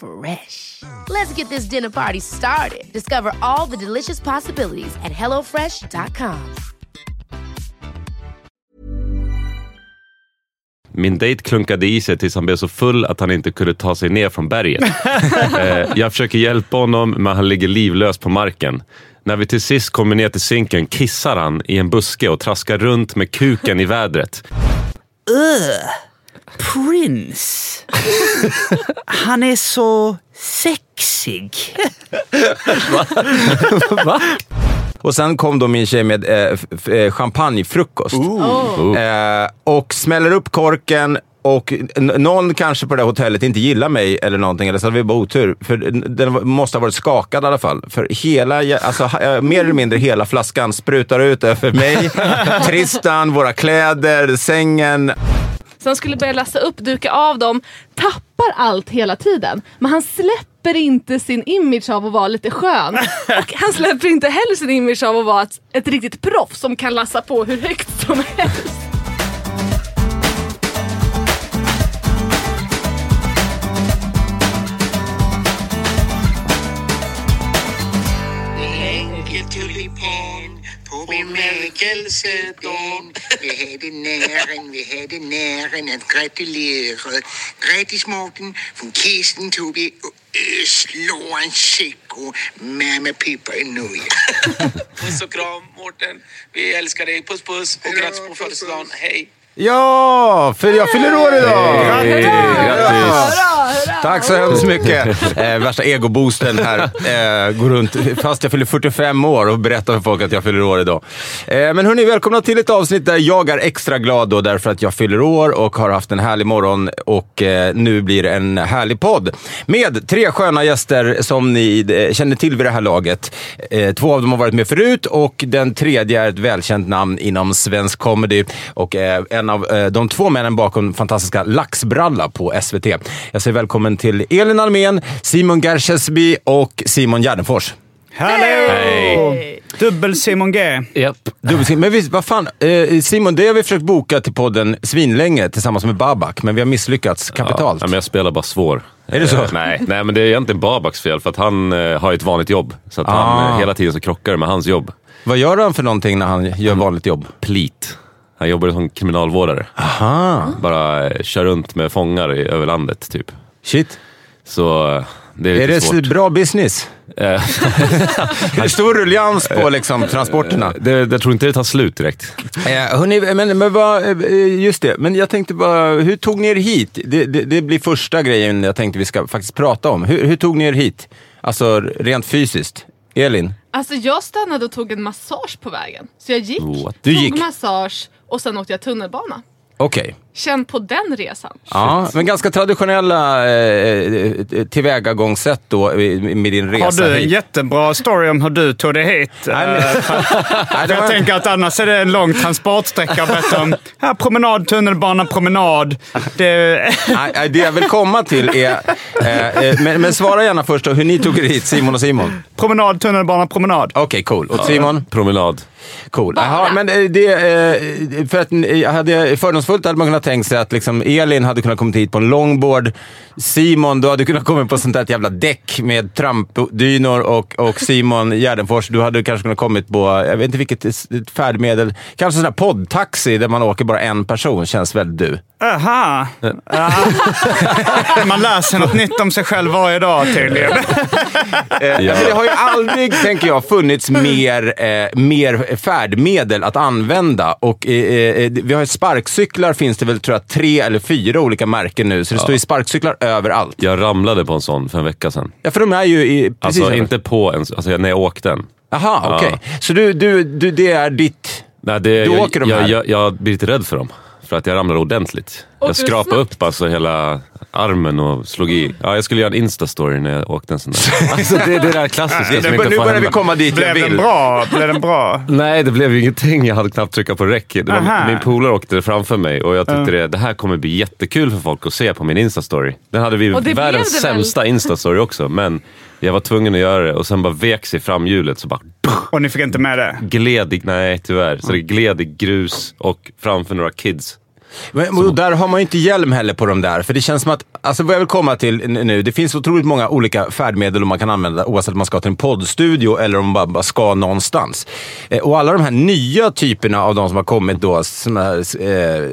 Fresh. Let's get this dinner party started. Discover all the delicious possibilities at hellofresh.com. Min dejt klunkade i sig tills han blev så full att han inte kunde ta sig ner från berget. Eh, jag försöker hjälpa honom, men han ligger livlös på marken. När vi till sist kommer ner till sinken kissar han i en buske och traskar runt med kuken i vädret. Prince. Han är så sexig. Och sen kom då min tjej med eh, eh, champagnefrukost. Eh, och smäller upp korken och någon kanske på det här hotellet inte gillar mig eller någonting, eller så hade vi bara otur. För den måste ha varit skakad i alla fall. För hela, alltså, eh, mer eller mindre hela flaskan sprutar ut över mig, Tristan, våra kläder, sängen. Så han skulle börja läsa upp, duka av dem, tappar allt hela tiden. Men han släpper inte sin image av att vara lite skön. Och han släpper inte heller sin image av att vara ett, ett riktigt proffs som kan lassa på hur högt som helst. Bemärkelsedag. Vi hade nären, vi hade nären att gratulera. Grattis Morten, från kisten tog vi och slå en säck och mamma Pippa är nöjd. Puss och kram Mårten. Vi älskar dig. Puss puss och grattis på födelsedagen. Hej! Ja, för jag fyller år idag! Grattis! Tack så hemskt mycket. Eh, värsta egoboosten här. Eh, går runt fast jag fyller 45 år och berättar för folk att jag fyller år idag. Eh, men hörni, välkomna till ett avsnitt där jag är extra glad då därför att jag fyller år och har haft en härlig morgon och eh, nu blir det en härlig podd med tre sköna gäster som ni eh, känner till vid det här laget. Eh, två av dem har varit med förut och den tredje är ett välkänt namn inom svensk comedy och eh, en av eh, de två männen bakom fantastiska Laxbralla på SVT. Jag säger välkommen till Elin Almen, Simon Gershesby och Simon Gärdenfors. Hallå! Dubbel Simon G. Japp. Dubbelsim- Men visst, vad fan. Eh, Simon, det har vi försökt boka till podden svinlänge tillsammans med Babak, men vi har misslyckats kapitalt. Ja, men jag spelar bara svår. Är det så? Eh, nej, nej, men det är egentligen Babaks fel för att han eh, har ett vanligt jobb. Så att han, Ah. eh, hela tiden så krockar det med hans jobb. Vad gör han för någonting när han gör vanligt jobb? Plit. Han jobbar som kriminalvårdare. Aha. Bara eh, kör runt med fångar i, över landet, typ. Shit. Så eh, det är Är lite det svårt. bra business? Eh, Är det stor rullians på liksom, transporterna? det, jag tror inte det tar slut direkt. Eh, hörni, men, men vad, eh, just det, men jag tänkte bara, hur tog ni er hit? Det, det, det blir första grejen jag tänkte vi ska faktiskt prata om. Hur, hur tog ni er hit? Alltså rent fysiskt. Elin? Alltså jag stannade och tog en massage på vägen. Så jag gick, What? Du tog gick? massage och sen åkte jag tunnelbana. Okej. Känn på den resan. Ja, men ganska traditionella eh, tillvägagångssätt då med din Har resa du en hit. jättebra story om hur du tog dig hit? Nej, men- Eh, jag var- tänker att annars är det en lång transportsträcka att om. Här, promenad, tunnelbana, promenad. Det, Nej, det jag vill komma till är... Eh, eh, men, men svara gärna först då, hur ni tog er hit, Simon och Simon. promenad, tunnelbana, promenad. Okej, cool. Och Simon? Promenad. Cool. Jaha, men eh, det, eh, för att eh, jag hade fördomsfullt hade man kunnat tänkt sig att liksom Elin hade kunnat komma hit på en longboard. Simon, du hade kunnat komma på sånt där jävla däck med trampdynor och, och Simon Gärdenfors, du hade kanske kunnat kommit på, jag vet inte vilket ett färdmedel, kanske sån här poddtaxi där man åker bara en person, känns väldigt du. Aha. Aha. Man lär sig något nytt om sig själv varje dag tydligen. Ja. det har ju aldrig, tänker jag, funnits mer, eh, mer färdmedel att använda. Och, eh, eh, vi har sparkcyklar, finns det väl tror jag, tre eller fyra olika märken nu. Så det står ju sparkcyklar överallt. Jag ramlade på en sån för en vecka sedan. Ja, för de är ju i, precis Alltså inte på en, alltså när jag åkte den. Jaha, Ja. okej. Så du, du, du, det är ditt... Nej, det, Du jag, åker de jag, här? jag, jag blir lite rädd för dem. För att jag ramlade ordentligt. Jag skrapade upp alltså hela armen och slog i. Ja, jag skulle göra en Insta-story när jag åkte en sån där. Alltså det, det är det där klassiska Nu som inte nu börjar vi hända. komma dit jag Blev den vill. bra? Blev den bra? Nej, det blev ju ingenting. Jag hade knappt trycka på räck. Det var, min polare åkte framför mig och jag tyckte det, det här kommer bli jättekul för folk att se på min Insta-story. Den hade vi det världens det sämsta Insta-story också, men jag var tvungen att göra det och sen bara vek sig framhjulet så bara Och ni fick inte med det? gled i, nej tyvärr, så det gled i grus och framför några kids. Men, och där har man ju inte hjälm heller på de där. För det känns som att, alltså vad jag vill komma till nu, det finns otroligt många olika färdmedel man kan använda oavsett om man ska till en poddstudio eller om man bara, bara ska någonstans. Eh, och alla de här nya typerna av de som har kommit då, såna här, eh,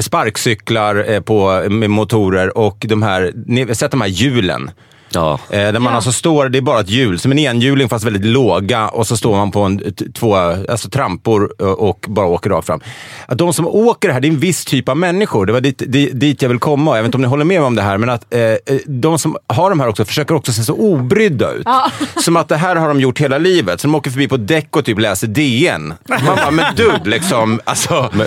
sparkcyklar eh, på, med motorer och de här, ni sett de här hjulen. Ja. Eh, där man Ja. alltså står, det är bara ett hjul, som en enhjuling fast väldigt låga och så står man på en, t- två alltså trampor eh, och bara åker rakt fram. Att de som åker det här, det är en viss typ av människor. Det var dit, dit, dit jag vill komma. Jag vet inte om ni håller med mig om det här, men att eh, eh, de som har de här också försöker också se så obrydda ut. Som att det här har de gjort hela livet. Så de åker förbi på däck och typ läser DN. Man bara, men du, liksom. Alltså, Men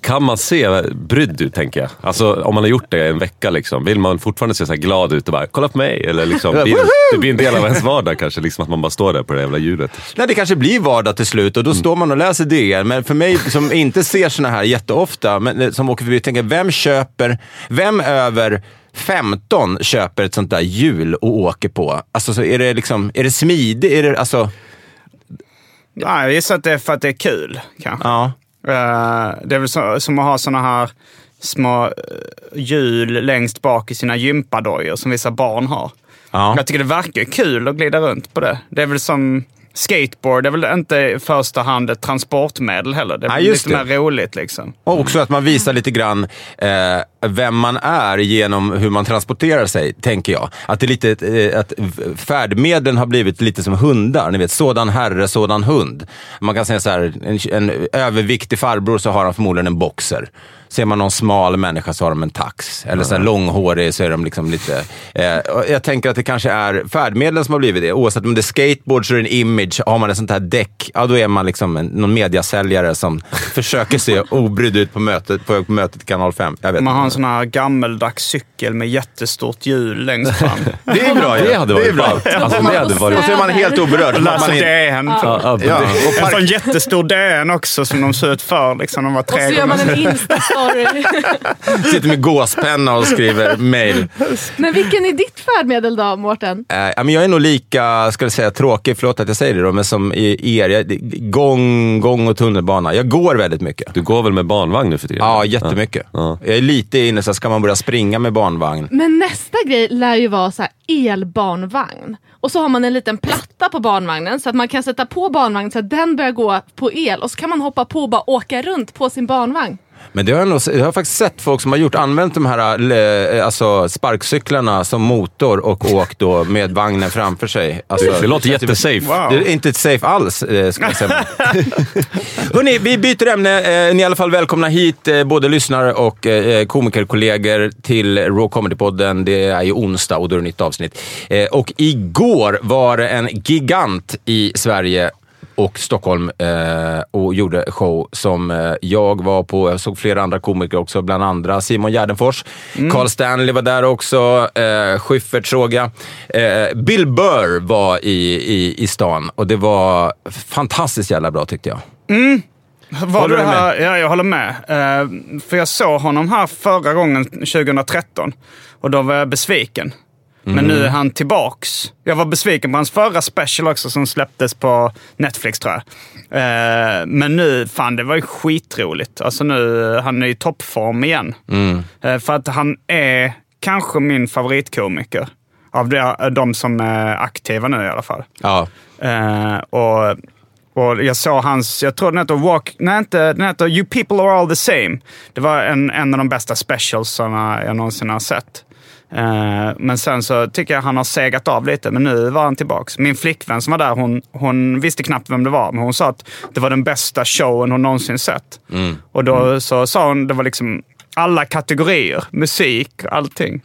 kan man se brydd ut, tänker jag? Alltså om man har gjort det en vecka, liksom, vill man fortfarande se så här glad ut och bara “kolla på mig”? Eller liksom, blir, det blir en del av ens vardag kanske, liksom, att man bara står där på det jävla hjulet. Nej, det kanske blir vardag till slut och då står man och läser DN. Men för mig som inte ser såna här jätteofta, men eh, som åker förbi, tänker vem köper, vem över 15 köper ett sånt där hjul och åker på? Alltså, så är det liksom, är det smidigt? Är det, alltså, Nej, jag gissar att det är för att det är kul, kanske. ja. Eh, det är väl så, som att ha såna här små uh, hjul längst bak i sina gympadojor som vissa barn har. Ja. Jag tycker det verkar kul att glida runt på det. Det är väl som skateboard, det är väl inte i första hand ett transportmedel heller. Det är just lite det. mer roligt liksom. Och också att man visar lite grann eh, vem man är genom hur man transporterar sig, tänker jag. Att, det är lite, eh, att färdmedlen har blivit lite som hundar. Ni vet, sådan herre, sådan hund. Man kan säga så här, en, en överviktig farbror så har han förmodligen en boxer. Ser man någon smal människa så har de en tax. Eller så här långhårig så är de liksom lite... Eh, och jag tänker att det kanske är färdmedlen som har blivit det. Oavsett om det är skateboard så är det en image. Har man ett sånt här däck, ja då är man liksom en, någon mediasäljare som försöker se obrydd ut på mötet, på mötet i kanal 5. Jag vet Man har en inte. sån här gammeldags cykel med jättestort hjul längst fram. Det är bra ju. Det hade varit är bra. Alltså, det hade varit... Och så är man helt oberörd. att Läser man inte- DN. Ja, ja, Ja, och En sån jättestor DN också som de såg ut för. Liksom, de var Och tre så gör man en Insta-story. sitter med gåspenna och skriver mail. Men vilken är ditt färdmedel då, Mårten? Ja, men jag är nog lika, ska jag säga, tråkig, förlåt att jag säger det då, men som er. Jag, gång, gång och tunnelbana. Jag går väldigt mycket. Du går väl med barnvagn nu för tiden? Ja, jättemycket. Ja. Jag är lite inne så ska man börja springa med barnvagn. Men nästa grej lär ju vara så här elbarnvagn. Och så har man en liten platta på barnvagnen så att man kan sätta på barnvagnen så att den börjar gå på el och så kan man hoppa på och bara åka runt på sin barnvagn. Men det har jag, nog, jag har faktiskt sett folk som har gjort, använt de här eh, alltså, sparkcyklarna som motor och åkt då med vagnen framför sig. Alltså, Det låter jättesafe. Wow. Det är inte safe alls, eh, ska jag säga. Hörrni, vi byter ämne. Eh, ni är i alla fall välkomna hit, eh, både lyssnare och komikerkollegor till Raw Comedy-podden. Det är ju onsdag och då är det nytt avsnitt. Och igår var det en gigant i Sverige och Stockholm eh, och gjorde show som eh, jag var på. Jag såg flera andra komiker också, bland andra Simon Gärdenfors. Carl Stanley var där också. Eh, Schyffert såg jag. Eh, Bill Burr var i, i, i stan och det var fantastiskt jävla bra tyckte jag. Var Håller du här? Ja, jag håller med. Eh, för jag såg honom här förra gången, 2013. Och då var jag besviken. Men nu är han tillbaks. Jag var besviken på hans förra special också som släpptes på Netflix tror jag. Eh, men nu, fan det var ju skitroligt. Alltså nu, han är i toppform igen. Eh, för att han är kanske min favoritkomiker. Av de, de som är aktiva nu i alla fall. Ja. Eh, och, och jag såg hans, jag tror den heter Walk, nej inte, den heter You people are all the same. Det var en, en av de bästa specialsarna jag någonsin har sett. Eh, men sen så tycker jag han har segat av lite, men nu var han tillbaks. Min flickvän som var där, hon, hon visste knappt vem det var, men hon sa att det var den bästa showen hon någonsin sett. Och då så sa hon, det var liksom alla kategorier, musik, allting.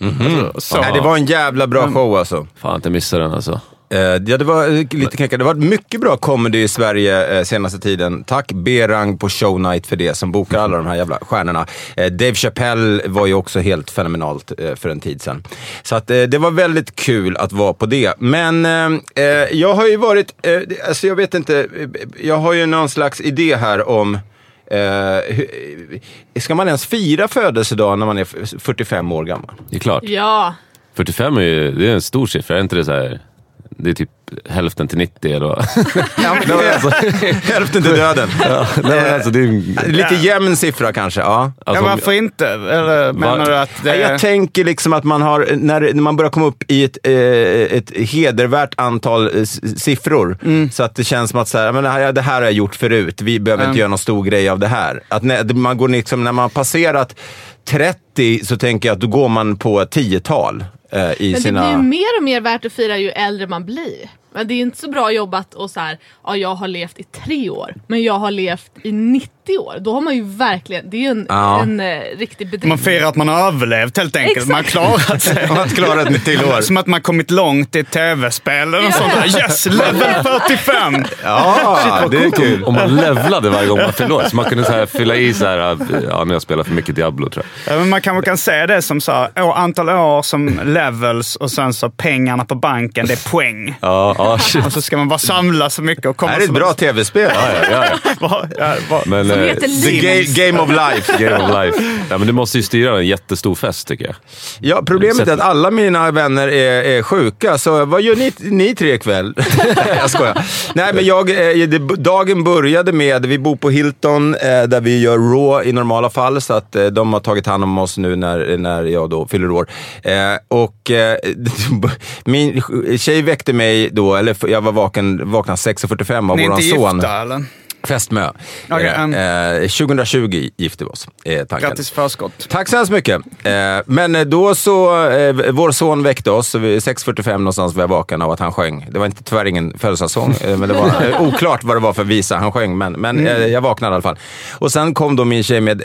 Alltså, så. Nej, det var en jävla bra show alltså. Fan, inte missa den alltså. Eh, ja, det var eh, lite knäckande. Det har varit mycket bra comedy i Sverige eh, senaste tiden. Tack B-rang på Show Night för det, som bokar alla de här jävla stjärnorna. Dave Chappelle var ju också helt fenomenalt för en tid sedan. Så att, det var väldigt kul att vara på det. Men jag har ju varit, eh, alltså jag vet inte, jag har ju någon slags idé här om Eh, hur- ska man ens fira födelsedag när man är f- 45 år gammal? Det är klart. Ja. 45 är ju det är en stor siffra, är inte det så här? Det är typ hälften till 90 eller? Ja, men är hälften till döden. ja, nej, men alltså, det är, en- Lite jämn siffra kanske, ja. alltså, ja, varför inte? Eller menar du att det Jag tänker liksom att man har, när, när man börjar komma upp i ett, eh, ett hedervärt antal eh, siffror, Mm. så att det känns som att så här, men det, här, det här har jag gjort förut, vi behöver Mm. inte göra någon stor grej av det här. Att när, man går liksom, när man har passerat 30 så tänker jag att då går man på ett tiotal eh, i Men sina... det blir ju mer och mer värt att fira ju äldre man blir. Men det är inte så bra jobbat och så här, ja jag har levt i tre år, men jag har levt i 90 år. Då har man ju verkligen, det är ju en, Ja. en eh, riktig bedrift. Man firar att man har överlevt helt enkelt. Exakt. Man har klarat sig. Man har klarat ett till år. Som att man kommit långt i tv-spel eller något sånt där. Yes, level 45! Ja, det är kul. om man levlade varje gång man förlorade, så man kunde så här fylla i så här, ja nu har jag spelat för mycket Diablo tror jag. Ja, men man kanske kan se det som så här, år, antal år som levels och sen så pengarna på banken, det är poäng. Ja, ja, shit. Och så ska man bara samla så mycket och Det komma här är ett bra tv-spel. Ja, ja, ja. Ja. Men, Som eh, heter The game of life. Game of life. Ja, men du måste ju styra en jättestor fest tycker jag. Ja, problemet är att alla mina vänner är, är sjuka, så vad gör ni, ni tre ikväll? jag skojar. Nej, men jag, eh, dagen började med, vi bor på Hilton eh, där vi gör Raw i normala fall, så att de har tagit hand om oss nu när, när jag då fyller år. Och min tjej väckte mig då, eller jag var vaken, vaknade 6.45 av Ni är våran inte son. gifta eller? Fästmö. Okej, eh, um. eh, 2020 gifte vi oss. Eh, tanken. Grattis förskott. Tack så hemskt mycket. Eh, men då så, eh, vår son väckte oss, så vid 6.45 någonstans var jag vaken av att han sjöng. Det var inte, tyvärr ingen födelsedagssång, eh, men det var oklart vad det var för visa han sjöng. Men, men eh, jag vaknade i alla fall. Och sen kom då min tjej med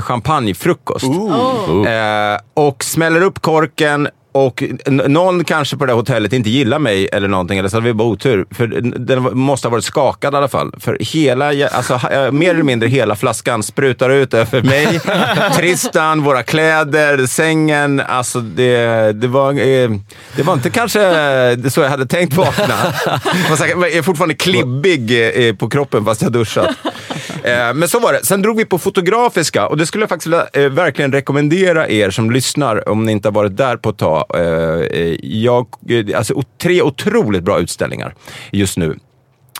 champagnefrukost. Oh. Och smäller upp korken och någon kanske på det hotellet inte gillar mig eller någonting, eller så hade vi bara otur. För den måste ha varit skakad i alla fall. För hela, alltså, eh, mer eller mindre hela flaskan sprutar ut över mig, Tristan, våra kläder, sängen. Alltså det, det, var, eh, det var inte kanske det så jag hade tänkt vakna. Jag är fortfarande klibbig eh, på kroppen fast jag duschat. Eh, Men så var det. Sen drog vi på Fotografiska och det skulle jag faktiskt vilja, eh, verkligen rekommendera er som lyssnar om ni inte har varit där på ett tag. Eh, eh Jag, eh, alltså, tre otroligt bra utställningar just nu.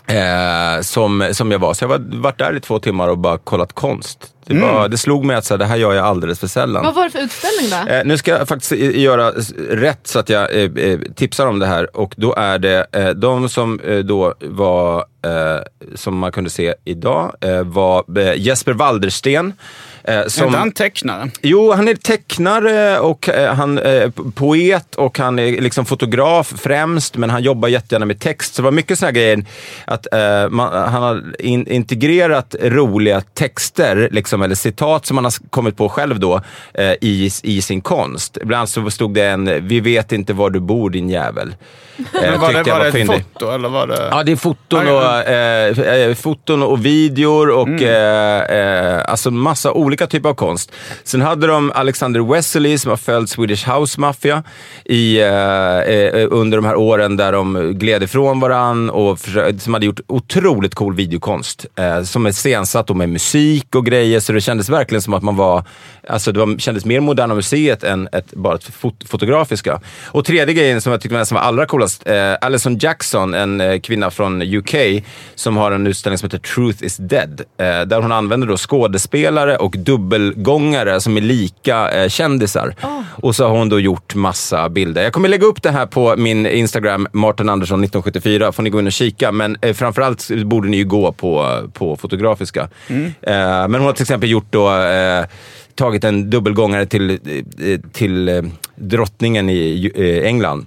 Eh, som, som jag var. Så jag har varit där i två timmar och bara kollat konst. Det, var, det slog mig att så här, det här gör jag alldeles för sällan. Vad var det för utställning då? Eh, nu ska jag faktiskt göra rätt så att jag eh, eh, tipsar om det här. Och då är det eh, de som eh, då var, eh, som man kunde se idag, eh, var eh, Jesper Waldersten. Eh, Är som, inte han tecknare? Jo, han är tecknare och eh, han är poet och han är liksom fotograf främst, men han jobbar jättegärna med text. Så det var mycket sådana grejer att eh, man, han har in, integrerat roliga texter, liksom, eller citat som han har kommit på själv då, eh, i, i sin konst. Ibland så stod det en “Vi vet inte var du bor din jävel”. Eh, Men var det, var det ett foto eller var det... Ja, det är foton och, eh, eh, foton och videor och Mm. eh, eh, alltså massa olika olika typer av konst. Sen hade de Alexander Wesley som har följt Swedish House Mafia i, eh, eh, under de här åren där de gled ifrån varann och som hade gjort otroligt cool videokonst. Eh, som är sensatt med musik och grejer, så det kändes verkligen som att man var... Alltså det var, kändes mer Moderna Museet än ett, bara ett fot, fotografiska. Och tredje grejen som jag tyckte nästan var allra coolast, eh, Alison Jackson, en eh, kvinna från UK, som har en utställning som heter Truth is Dead. Eh, där hon använder då skådespelare och dubbelgångare som är lika eh, kändisar. Och så har hon då gjort massa bilder. Jag kommer lägga upp det här på min Instagram, Martin Andersson 1974, får ni gå in och kika. Men eh, framförallt borde ni ju gå på, på fotografiska. Eh, men hon har till exempel gjort då eh, tagit en dubbelgångare till, eh, till eh, drottningen i England.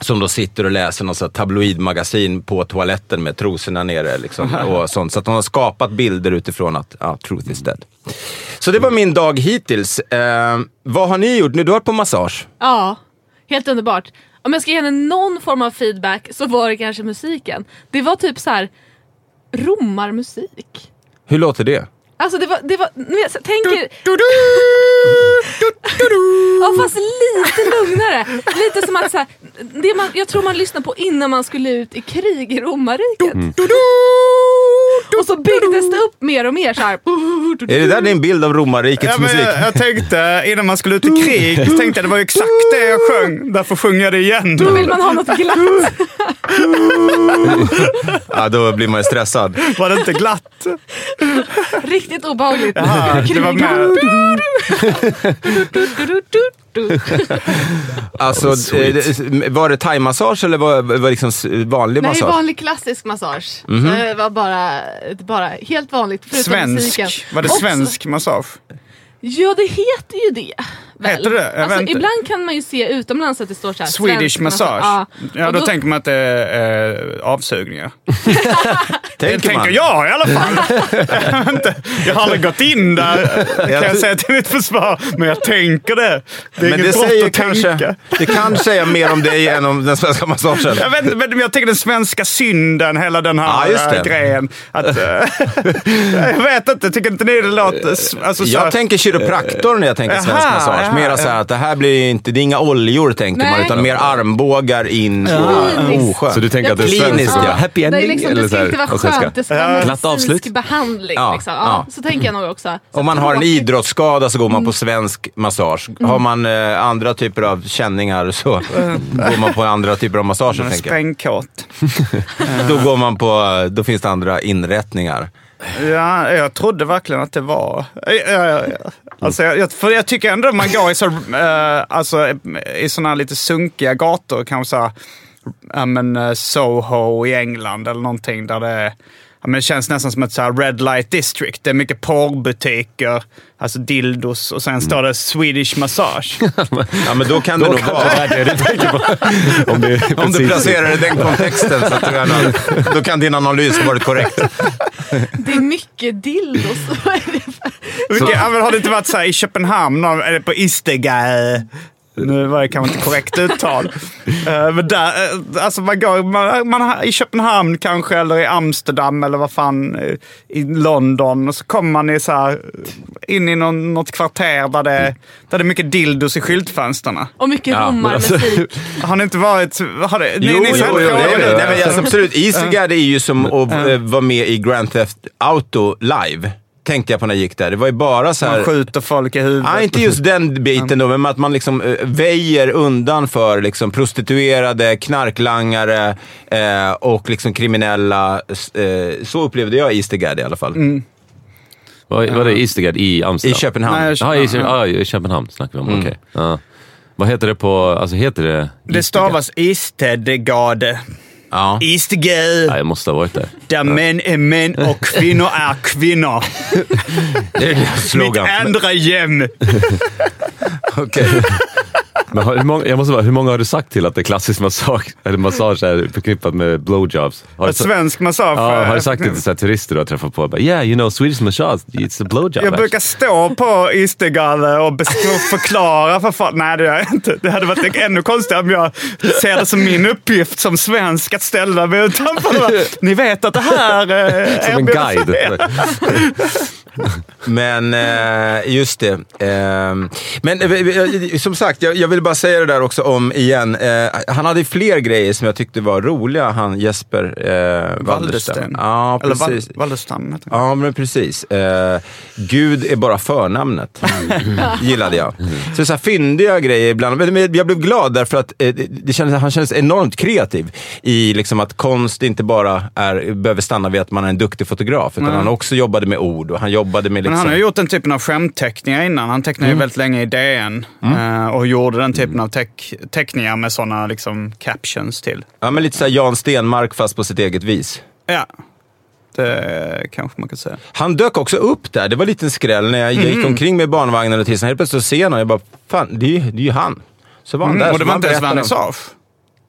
Som då sitter och läser något tabloidmagasin på toaletten med trosorna nere. Liksom, och sånt. Så att hon har skapat bilder utifrån att ja, truth is dead. Så det var min dag hittills. Eh, vad har ni gjort? Nu, du har varit på massage. Ja, helt underbart. Om jag ska ge henne någon form av feedback så var det kanske musiken. Det var typ så här romarmusik. Hur låter det? Alltså det var, det var jag tänker... Ja fast lite lugnare. Lite som att så här, det man, jag tror man lyssnar på innan man skulle ut i krig i romarriket. Och så byggdes det upp mer och mer så här. Är det där din bild av romarrikets Ja, men musik? jag, jag tänkte, innan man skulle ut i krig, så tänkte jag det var ju exakt det jag sjöng. Därför sjunger jag det igen. Då vill man ha något glatt. Ja, då blir man ju stressad. Var det inte glatt? Riktigt obehagligt. Jaha, det var med. Alltså, det- var det thaimassage eller var var det liksom vanlig Nej, massage? vanlig klassisk massage. Så det var bara, bara helt vanligt förutom musiken. Svensk. Var det Också- svensk massage? Ja, det heter ju det. Väl? Heter det? Jag Alltså, ibland kan man ju se utomlands att det står så här. Swedish svensk massage? Ja, Ja, Och då, tänker man att det är eh, avsugningar. Det Tänker tänker man. jag i alla fall. jag, har aldrig gått in där, kan jag säga till mitt försvar. Men jag tänker det. Det är Men det inget brott säger att kanske, tänka. det kan säga mer om dig än om den svenska massagen. Jag, vet, men jag tänker den svenska synden, hela den här Ja, det. äh, grejen. Att, äh, jag vet inte, tycker inte ni det låter... Alltså, Jag tänker kiropraktor när jag tänker svensk massage. Jaha, Mera så ja. att det här blir inte, det är inga oljor tänker man, Nej. utan mer armbågar in Kliniskt. osjön. Så du tänker att det är svenskt? ja. Happy det, är ending? liksom, eller det så ska inte vara skönt, det ska vara Ja. medicinsk avslut. behandling. Ja, liksom. ja. ja. Så tänker jag nog också. Så Om man har en idrottsskada så går man på svensk massage. Har man eh, andra typer av känningar så går man på andra typer av massager. Man sprängkåt. Då, går man på, då finns det andra inrättningar. Ja, jag trodde verkligen att det var... Alltså, jag, för jag tycker ändå man går i, så, eh, alltså, i såna här lite sunkiga gator, kanske så här, men, eh, Soho i England eller någonting där det är Ja, men det känns nästan som ett så här red light district. Det är mycket porrbutiker, alltså dildos och sen står det Swedish massage. Ja, men då kan det nog vara... det det du tänker på. Om, är Om du placerar det i den kontexten så tror jag nog, då kan din analys ha varit korrekt. Det är mycket dildos. Vad är det för- men har det inte varit så här i Köpenhamn, eller på Istegade? Nu var det kanske inte korrekt uttal. Eh, men där, eh, alltså man går, man, man, i Köpenhamn kanske, eller i Amsterdam eller vad fan, eh, i London. Och så kommer man i så här, in i någon, något kvarter där det, där det är mycket dildos i skyltfönstren. Och mycket Ja, men alltså-. Har ni inte varit... Har det, ni, Jo, ni jo, jo, frågade- det. Nej, men alltså, absolut. Eastergard är ju som att vara med i Grand Theft Auto live. Tänkte jag på när jag gick där. Det var ju bara så Man här... skjuter folk i huvudet. Ja, inte just den biten då, men att man liksom eh, väjer undan för liksom prostituerade, knarklangare eh, och liksom kriminella. Eh, så upplevde jag Eastergard i alla fall. Vad vad är det? Eastergard i Amsterdam? I Köpenhamn. Nej, Ja, i, ja, i Köpenhamn snackar vi om. Mm. Okej. Ja. Vad heter det på... Alltså heter det... Det stavas Istedgade. Ja. Istedgade. Ja, jag måste ha varit där. Där män är män och kvinnor är kvinnor. Det är Mitt slogan. andra hem. Okej. Men hur många, jag måste bara, hur många har du sagt till att det klassisk massage, eller massage är förknippat med blowjobs? Har du, Svensk massage. ja, har du sagt det till så turister du har träffat på? Bara, yeah, you know, Swedish massage, it's a blowjob. Jag actually." brukar stå på besk- och förklara för folk. Nej, det gör jag inte. Det hade varit ännu konstigare om jag ser det som min uppgift som svensk ställa mig utanför. Ni vet att det här eh, Som en guide. Men eh, just det. Eh, men eh, eh, som sagt, jag, jag vill bara säga det där också om igen. Eh, han hade fler grejer som jag tyckte var roliga, han Jesper eh. Waldersten. Ja, Eller precis. Val- Walderstam heter han. Ja, men precis. Eh, Gud är bara förnamnet. Gillade jag. Så, så här fyndiga grejer ibland. Men jag blev glad därför att eh, det- kändes, han kändes enormt kreativ i liksom att konst inte bara är, behöver stanna vid att man är en duktig fotograf, utan han också jobbade med ord och han jobbade med Men liksom... han har ju gjort den typen av skämtteckningar innan. Han tecknade ju väldigt länge i DN eh, och gjorde den typen av teck teckningar med sådana liksom, captions till. Ja, men lite såhär Jan Stenmark fast på sitt eget vis. Ja, det kanske man kan säga. Han dök också upp där. Det var lite en skräll när jag Mm. gick omkring med barnvagnen och tills helt plötsligt så ser jag honom. Jag bara, fan, det är ju, det är ju han. Så var han där. Mm, och så det var inte ens vernissage.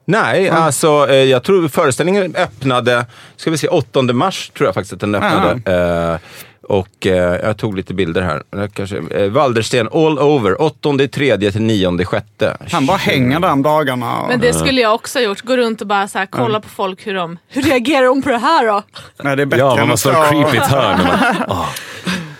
Nej, alltså eh, jag tror föreställningen öppnade, ska vi se, 8 mars tror jag faktiskt att den öppnade. Eh, och eh, jag tog lite bilder här. Kanske, eh, Waldersten all over, 8 tredje till 9 sjätte. Han bara hänger där om dagarna. Och, Men det skulle jag också ha gjort. Gå runt och bara så här, kolla på folk hur de... Hur reagerar de på det här då? Nej, det är bättre Ja, än man att stå ha och- creepy hörn.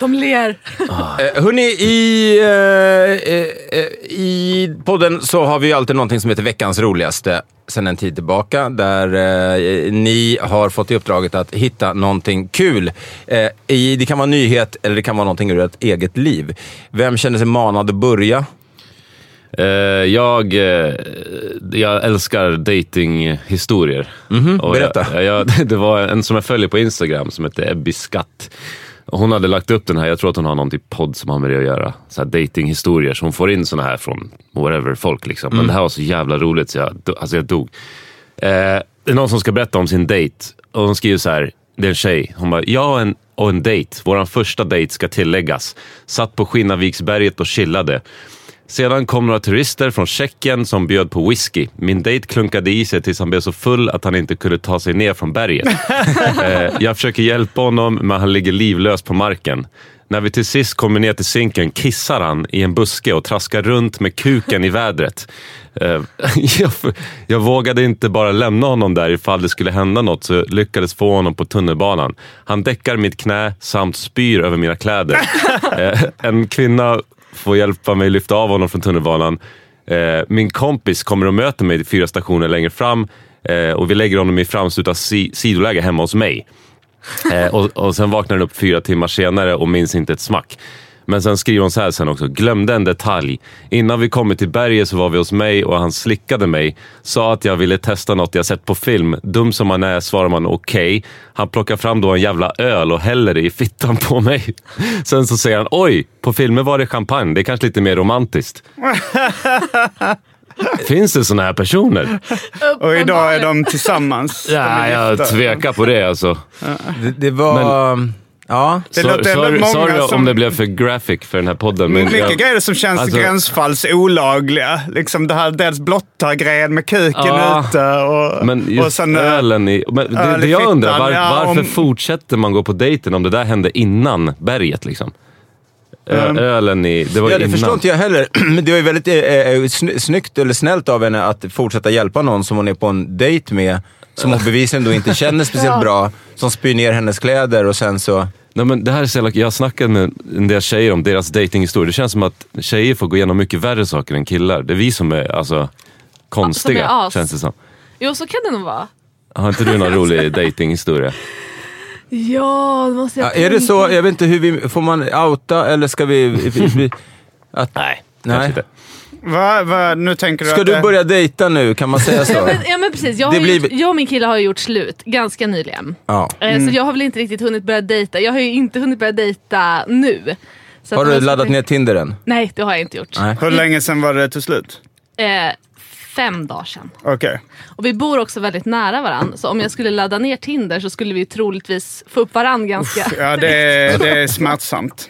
De ler. Eh, hörni, i, eh, eh, eh, i podden så har vi alltid någonting som heter veckans roligaste sedan en tid tillbaka. Där eh, ni har fått i uppdraget att hitta någonting kul. Eh, i, det kan vara nyhet eller det kan vara någonting ur ett eget liv. Vem känner sig manad att börja? Eh, jag, eh, jag älskar datinghistorier. Och berätta. Jag, jag, det var en som jag följer på Instagram som heter Ebby Skatt. Hon hade lagt upp den här, jag tror att hon har någon typ podd som har med det att göra. Så här datinghistorier, så hon får in såna här från whatever folk. Liksom. Men det här var så jävla roligt så jag, alltså jag dog. Eh, det är någon som ska berätta om sin dejt och hon skriver så här, det är en tjej. Hon bara, jag och en, och en dejt, vår första dejt ska tilläggas. Satt på Skinnarviksberget och chillade. Sedan kom några turister från Tjeckien som bjöd på whisky. Min dejt klunkade i sig tills han blev så full att han inte kunde ta sig ner från berget. eh, jag försöker hjälpa honom, men han ligger livlös på marken. När vi till sist kommer ner till sinken kissar han i en buske och traskar runt med kuken i vädret. Eh, jag, jag vågade inte bara lämna honom där ifall det skulle hända något så lyckades få honom på tunnelbanan. Han däckar mitt knä samt spyr över mina kläder. Eh, en kvinna får hjälpa mig lyfta av honom från tunnelbanan. Eh, min kompis kommer och möter mig fyra stationer längre fram eh, och vi lägger honom i framslutat si sidoläge hemma hos mig. Eh, och, och sen vaknar han upp fyra timmar senare och minns inte ett smack. Men sen skriver hon så här sen också. Glömde en detalj. Innan vi kommer till berget så var vi hos mig och han slickade mig. Sa att jag ville testa något jag sett på film. Dum som man är svarar man okej. Han plockar fram då en jävla öl och häller det i fittan på mig. Sen så säger han oj, på filmer var det champagne. Det är kanske lite mer romantiskt. Finns det såna här personer? Och idag är de tillsammans. De Ja, är jag tvekar på det alltså. Det, det var... ja. Det Så- låter sorry, många sorry som- om det blev för graphic för den här podden. Men Mycket jag, grejer som känns alltså- gränsfalls olagliga. Liksom det här dels blotta-grejen med kuken Ja, ute och, Men just och sen... eh, ölen i... Men det, öl det jag undrar, fittan, var, ja, varför om- fortsätter man gå på dejten om det där hände innan berget? Liksom? Ö, ölen i... Det var Ja, det innan. förstår inte jag heller. Men det var ju väldigt eh, eh, sny- snyggt eller snällt av henne att fortsätta hjälpa någon som hon är på en dejt med, som hon bevisligen då inte känner speciellt bra, som spyr ner hennes kläder och sen så... Nej, men det här är så jävla, jag har snackat med en del tjejer om deras datinghistoria. Det känns som att tjejer får gå igenom mycket värre saker än killar. Det är vi som är alltså, konstiga, som är känns det som. Jo, så kan det nog vara. Har inte du någon rolig datinghistoria? Ja, det måste jag Ja, är det så, jag vet inte, hur vi, får man outa eller ska vi... vi, vi att, Nej, Nej. kanske inte. Va, va, nu tänker du ska att du det- börja dejta nu, kan man säga så? Ja men, ja men precis, jag, blir- gjort, jag och min kille har gjort slut ganska nyligen. Ja. Eh, Så jag har väl inte riktigt hunnit börja dejta. Jag har ju inte hunnit börja dejta nu. Så Har du laddat ner Tinder än? Nej, det har jag inte gjort. Nej. Hur länge sedan var det till slut? Eh, fem dagar sedan. Okej. Och vi bor också väldigt nära varandra. Så om jag skulle ladda ner Tinder så skulle vi troligtvis få upp varandra ganska. Ja, det är, det är smärtsamt.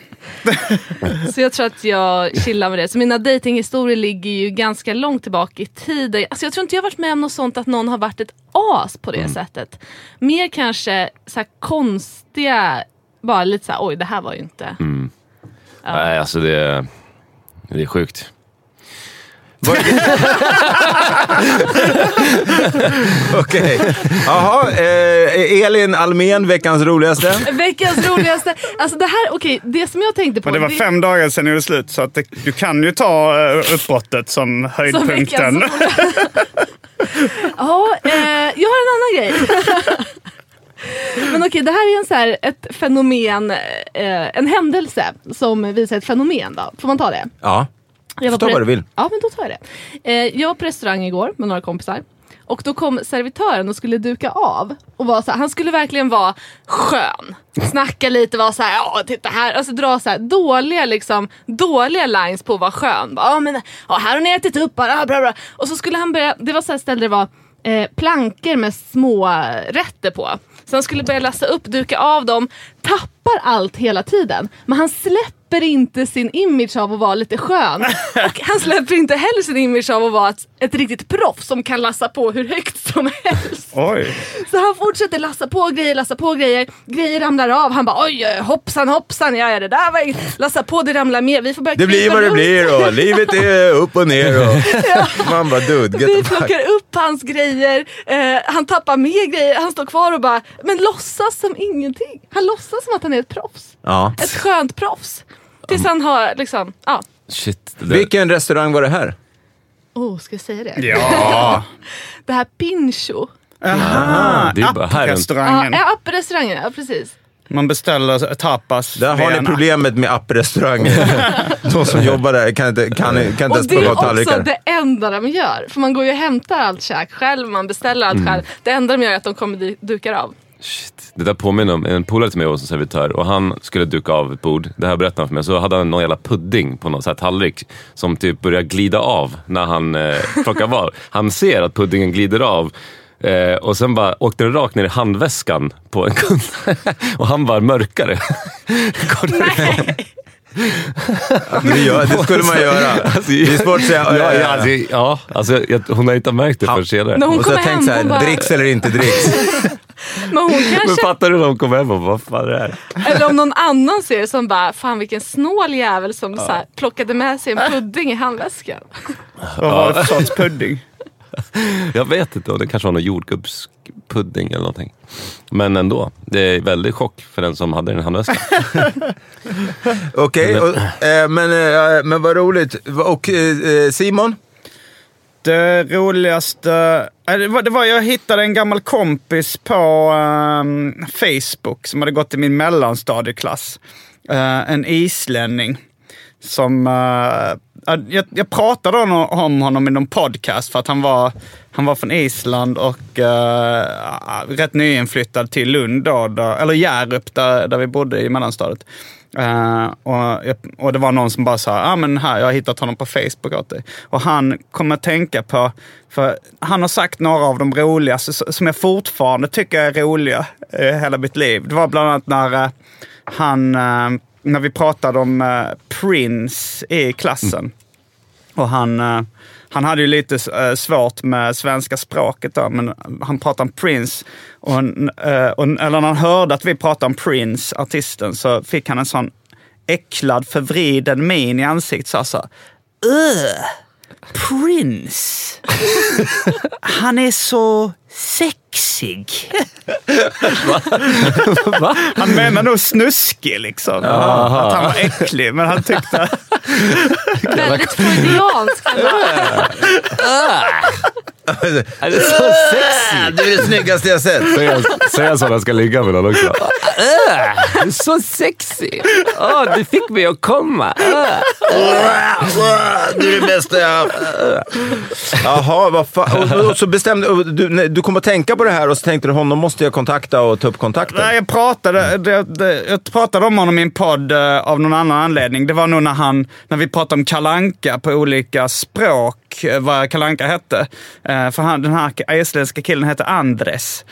Så jag tror att jag chillar med det. Så mina datinghistorier ligger ju ganska långt tillbaka i tiden. Alltså jag tror inte jag har varit med om något sånt att någon har varit ett as på det Mm. sättet. Mer kanske så här konstiga, bara lite så här, oj det här var ju inte. Mm. Nej, alltså det, det är sjukt. Det? Okej. Jaha, eh, Elin Almen, veckans roligaste. Veckans roligaste. Alltså det här, okej, det som jag tänkte på. Men det var fem dagar sedan det gjorde slut, så att det, du kan ju ta uh, uppbrottet som höjdpunkten. veckans Ja, eh, jag har en annan grej. Men okej, det här är en så här, ett fenomen, eh, en händelse som visar ett fenomen då. Får man ta det? Ja. Jag var Ta vad du vill. Ja, men då tar jag det. Eh, jag var på restaurang igår med några kompisar. Och då kom servitören och skulle duka av. Och var så här, han skulle verkligen vara skön. Snacka lite, vara så här, ja titta här. Alltså dra så här dåliga, liksom, dåliga lines på att vara skön. Bara, Ja men ja, här har ni ätit upp. Ja, bra, bra. Och så skulle han börja, det var så här ställe det var eh, plankor med små rätter på. Så han skulle börja läsa upp, duka av dem, tappar allt hela tiden. Men han släpper inte sin image av att vara lite skön. Och han släpper inte heller sin image av att vara ett, ett riktigt proffs som kan lassa på hur högt som helst. Oj. Så han fortsätter lassa på grejer, lassa på grejer. Grejer ramlar av. Han bara oj, hoppsan, hoppsan. Ja, ja, det där var. Lassa på, det ramlar mer. Vi får börja Det blir vad det runt. blir och livet är upp och ner. Och... Man bara, dude, Vi plockar upp hans grejer, eh, han tappar mer grejer, han står kvar och bara, men låtsas som ingenting. Han låtsas som att han är ett proffs. Ja. Ett skönt proffs. Tills han har liksom, ja. Shit. Det där. Vilken restaurang var det här? Oh, ska jag säga det? Ja. Det här Pincho. Aha, det är bara här runt. Ja, apprestaurangen. ja, precis. Man beställer tapas. Där har via ni en problemet med apprestauranger. De som jobbar där kan inte, kan, kan inte Och ens det är plocka också tallrikar. det enda de gör. För man går ju och hämtar allt käk själv, man beställer allt själv. Det enda de gör är att de kommer dukar av. Shit. Det där påminner om en polare till mig var som servitör och han skulle duka av ett bord. Det här berättade han för mig. Så hade han någon jävla pudding på någon så här tallrik som typ börjar glida av när han eh, plockar var. Han ser att puddingen glider av eh, och sen bara åkte den rakt ner i handväskan på en kund. och han var mörkare. Går därifrån. Det, gör, det skulle man göra. Alltså, Det är svårt att säga. Ja, eh, ja, alltså, ja alltså, hon har inte märkt det förrän senare. När hon och så har kommer jag hem, tänkt så här, bara, dricks eller inte dricks. men hon Men kanske, fattar du när hon kom hem och vad fan är det här? eller om någon annan ser det som bara, fan vilken snål jävel som så här, plockade med sig en pudding i handväskan. Vad var det för sorts pudding? Jag vet inte, och det kanske var någon jordgubbspudding eller någonting. Men ändå, det är väldigt chock för den som hade den i handväskan. Okej, och, eh, men, eh, men vad roligt. Och eh, Simon? Det roligaste... äh, Det var, det var, jag hittade en gammal kompis på ehm, Facebook som hade gått i min mellanstadieklass. Eh, en islänning. Som... eh, jag, jag pratade om, om honom i någon podcast för att han var, han var från Island och uh, rätt nyinflyttad till Lund, då, där, eller Hjärup där, där vi bodde i mellanstadiet. Uh, och, och det var någon som bara sa, ah, men här, jag har hittat honom på Facebook åt dig. Och han kommer att tänka på, för han har sagt några av de roligaste, som jag fortfarande tycker är roliga i hela mitt liv. Det var bland annat när uh, han, när vi pratade om eh, Prince i klassen. Och han, eh, han hade ju lite eh, svårt med svenska språket då, men han pratade om Prince. Och, en, eh, och, eller när han hörde att vi pratade om Prince, artisten, så fick han en sån äcklad, förvriden min i ansiktet. Så alltså, Prince. Han är så sexig. Han menar nog snuskig liksom. Att han var äcklig, men han tyckte... Väldigt freudianskt. Är det så sexy? Du är det snyggaste jag sett. Säger han så när han ska ligga med någon också? Du är så sexy! Åh, du fick mig att komma! Du är det bästa jag haft. Jaha, vad fan. Och, och så bestämde du, du kom att tänka på det här och så tänkte du honom måste jag kontakta och ta upp kontakten. Nej, jag pratade, det, det, jag pratade om honom i en podd eh, av någon annan anledning. Det var nog när, han, när vi pratade om kalanka på olika språk, eh, vad kalanka hette. Eh, för han, den här isländska killen hette Andres.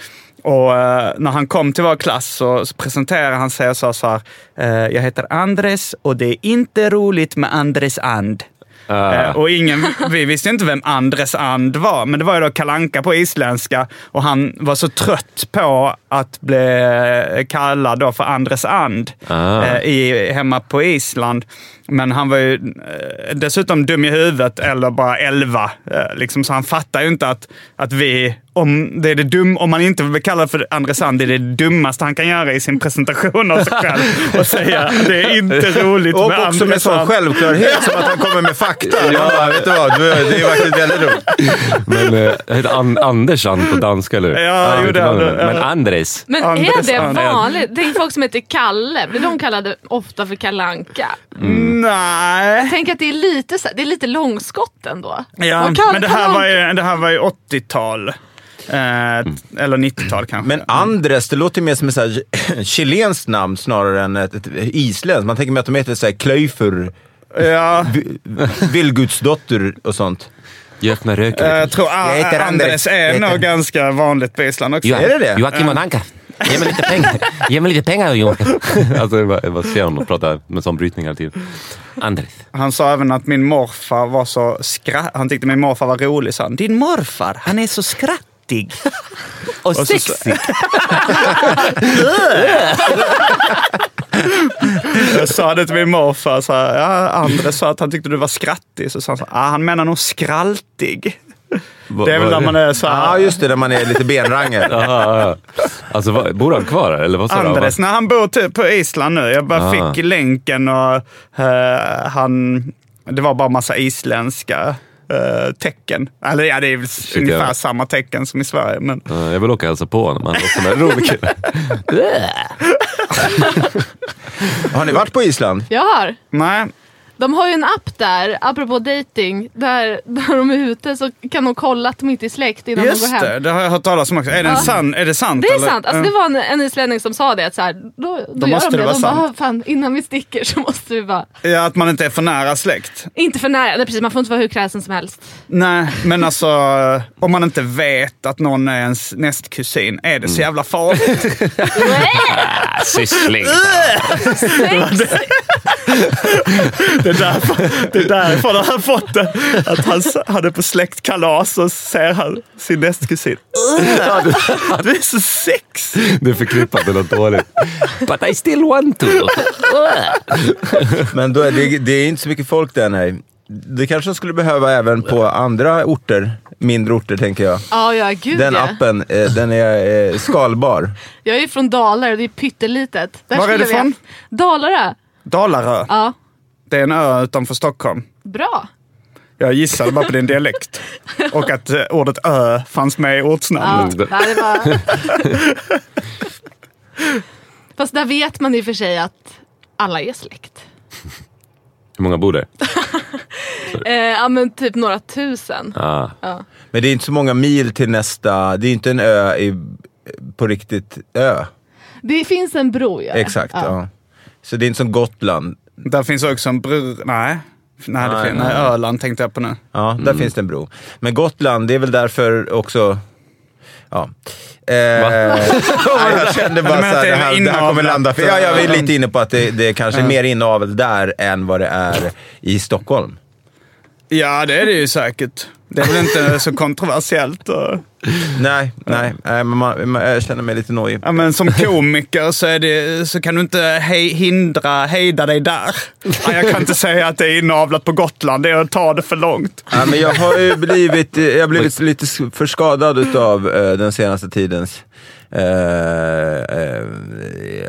Och eh, när han kom till vår klass så, så presenterade han sig och sa så här. Eh, jag heter Andres och det är inte roligt med Andres and. Eh, och ingen, vi visste inte vem Andres And var, men det var ju då Kalanka på isländska. Och han var så trött på att bli kallad då för Andres And eh, i, hemma på Island. Men han var ju eh, dessutom dum i huvudet eller bara 11. Eh, liksom, så han fattar ju inte att, att vi, om, det är det dum, om man inte vill bli kallad för Andres And, det är det dummaste han kan göra i sin presentation av sig själv. Och säga det är inte roligt Och med också med sån självklarhet som att han kommer med fakta. Ja, vet du vad? Det är faktiskt väldigt roligt. Men det heter An- Anders And på danska, eller? Ja, jo, inte det- namnet. det- Men Andres. Men Andres är det vanligt? Det är folk som heter Kalle. Blir de kallade ofta för kalanka? Nej. Jag tänker att det är lite, så- det är lite långskott ändå. Ja, men det här, var ju, det här var ju 80-tal. Eh, Eller 90-tal kanske. Men Andres, det låter mer som ett så här chilenskt namn snarare än ett, ett isländskt. Man tänker mig att de heter så här Klöjfur, ja, Villgudsdotter och sånt. Eh, jag tror Jag heter A- Andres. Jag är heter- nog ganska vanligt på Island också. Är det det? Joakim von Anka. Ge mig lite pengar. Ge mig lite pengar Joakim. alltså jag bara, jag bara ser honom prata med sån brytning hela tiden. Andres. Han sa även att min morfar var så skratt... Han tyckte min morfar var rolig, sa han. Din morfar, han är så skrattig. Och så- sexig. Jag sa det till min morfar. Så här, ja, Andres sa att han tyckte du var skrattig. Så sa han så här, ah, han menar nog skraltig. Det är väl när man är så Ja, just det. När man är lite benrangel. Ja. Alltså bor han kvar eller vad sa du? Andres, när han bor typ på Island nu. Jag bara Ah. fick länken och eh, han... Det var bara massa isländska eh, tecken. Eller ja, det är väl ungefär jag- samma tecken som i Sverige. Men Ja, Jag vill åka och hälsa på honom. Han låter som en rolig kille. Har ni varit på Island? Jag har. nej, De har ju en app där, apropå dating, där, där de är ute så kan de kolla att de inte är släkt innan de går just hem. det. Det har jag hört talas om också. Är, Ja. sann, är det sant? Det är eller? sant. Alltså, det var en, en islänning som sa det. Att så här, då då, gör måste de det det. vara De bara, sant. "Ah, fan, innan vi sticker så måste vi bara... Ja, att man inte är för nära släkt. Inte för nära. Nej, precis, man får inte vara hur kräsen som helst. Nej, men alltså om man inte vet att någon är ens nästkusin, är det så jävla farligt? Syssling. Det är därför, det är därför han har fått det. Att han s- hade på släktkalas och ser han sin nästkusin. Du är så sex! Du är förknippat med något dåligt. But I still want to. Men då är det, det är inte så mycket folk där, nej. Det kanske de skulle behöva även på andra orter. Mindre orter, tänker jag. Ja, ja, gud Den ja. appen, eh, den är eh, skalbar. Jag är ju från Dalarö, det är pyttelitet. Där Var är skulle du vi- från? Dalarö. Dalarö. Ja, Det är en ö utanför Stockholm. bra. Jag gissade bara på din dialekt. Och att eh, ordet ö fanns med i Ja, ortsnamnet. Nej, det var... Fast där vet man i och för sig att alla är släkt. Hur många bor där? Eh, ja men typ några tusen. Ah. Ja. Men det är inte så många mil till nästa, det är inte en ö i, på riktigt ö. Det finns en bro ja. Exakt, ja. Så det är inte som Gotland. Där finns också en bro... Nej. Nej, det Nej, Öland tänkte jag på nu. Ja, där finns det en bro. Men Gotland, det är väl därför också... Ja. Eh, nej, jag kände bara Du menar så att här, det det är här, det här kommer landa fel. Ja, jag är lite inne på att det, det är kanske är mer inavel där än vad det är i Stockholm. Ja, det är det ju säkert. Det är väl inte så kontroversiellt. Och... Nej, nej, men man, man, jag känner mig lite nojig. Ja, men som komiker så, det, så kan du inte hej, hindra, hejda dig där. Ja, jag kan inte säga att det är inavlat på Gotland. Det är att ta det för långt. Ja, men jag har ju blivit, jag har blivit lite för skadad av den senaste tidens eh, eh,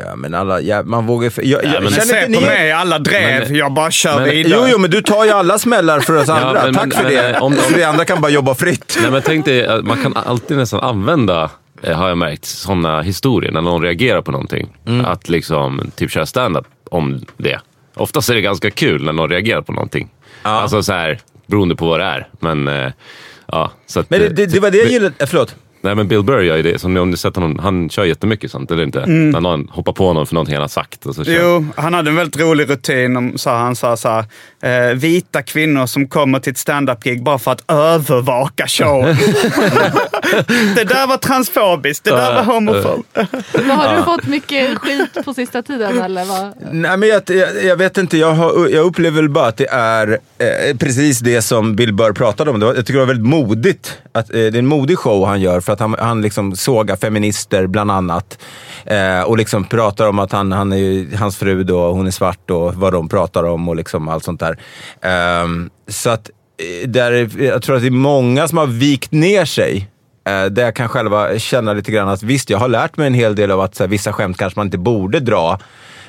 ja, men alla, ja, man vågar... Jag, jag, Ja, men känner se inte på ni- mig, alla drev. Men- jag bara kör men- vidare. Jo, jo, men du tar ju alla smällar för oss andra. men- Tack men- för men, det. eh, om- Så vi andra kan bara jobba fritt. Nej, men tänk dig, man kan alltid nästan använda, eh, har jag märkt, sådana historier när någon reagerar på någonting. Att liksom typ köra stand-up om det. Oftast är det ganska kul när någon reagerar på någonting. Alltså så här, beroende på vad det är. Men, eh, ja, så att, Men det, det, det var det jag gillade. eh, Förlåt. Nej men Bill Burr gör ju det, som om ni sett honom, han kör jättemycket sånt, eller inte? När någon hoppar på honom för någonting han har sagt. Och så kör. Jo, han hade en väldigt rolig rutin. Om, så han sa så här, eh, vita kvinnor som kommer till ett stand-up-gig bara för att övervaka showen. det där var transfobiskt, det där var homofob. Men har du fått mycket skit på sista tiden eller? Vad? Nej, men jag, jag, jag vet inte, jag, har, jag upplever väl bara att det är eh, precis det som Bill Burr pratade om. Det var, jag tycker det var väldigt modigt. Att, eh, det är en modig show han gör för att han, han liksom sågar feminister bland annat. Eh, och liksom pratar om att han, han är, ju- hans fru då, hon är svart och vad de pratar om och liksom allt sånt där. Eh, så att eh, där, jag tror att det är många som har vikt ner sig Eh, där jag kan själva känna lite grann att visst, jag har lärt mig en hel del av att så här, vissa skämt kanske man inte borde dra.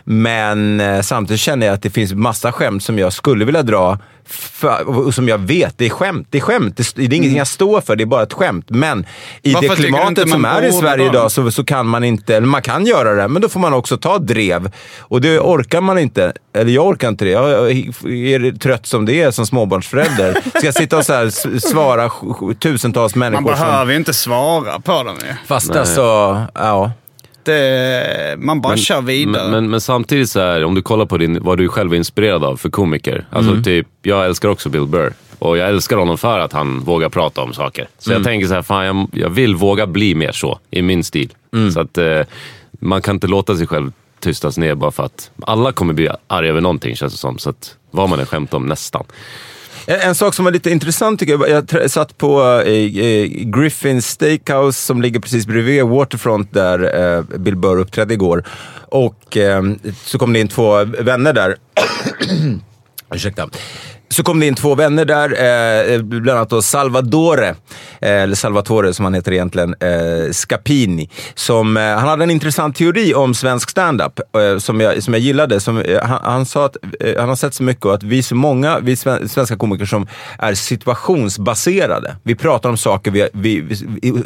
Men eh, samtidigt känner jag att det finns massa skämt som jag skulle vilja dra för, och som jag vet, det är skämt. Det är skämt. Det, det är ingenting jag står för, det är bara ett skämt. Men i Varför det klimatet som man är i Sverige idag så, så kan man inte, eller man kan göra det, men då får man också ta drev. Och det orkar man inte. Eller jag orkar inte det. Jag är trött som det är som småbarnsförälder. Ska jag sitta och så svara tusentals Man människor som... behöver ju inte svara på dem ju. Fast alltså, ja. Det, man bara kör vidare. Men, men, men samtidigt så här, om du kollar på din, vad du själv är inspirerad av för komiker. Alltså Mm. typ, jag älskar också Bill Burr. Och jag älskar honom för att han vågar prata om saker. Så Mm. jag tänker så här, fan jag, jag vill våga bli mer så, i min stil. Mm. Så att eh, man kan inte låta sig själv tystas ner bara för att alla kommer bli arga över någonting känns det som. Så att vad man än skämtar om, nästan. En, sak som var lite intressant tycker jag, jag satt på eh, eh Griffins Steakhouse som ligger precis bredvid Waterfront där eh, Bill Burr uppträdde igår. Och eh, så kom det in två vänner där. Ursäkta. Så kom det in två vänner där, eh, bland annat då Salvadore, eller Salvatore som han heter egentligen, eh, Scapini. Som, eh, han hade en intressant teori om svensk standup eh, som, jag, som jag gillade. Som, eh, han, han sa att eh, han har sett så mycket och att vi är så många, vi sven- svenska komiker som är situationsbaserade. Vi pratar om saker, vi, vi,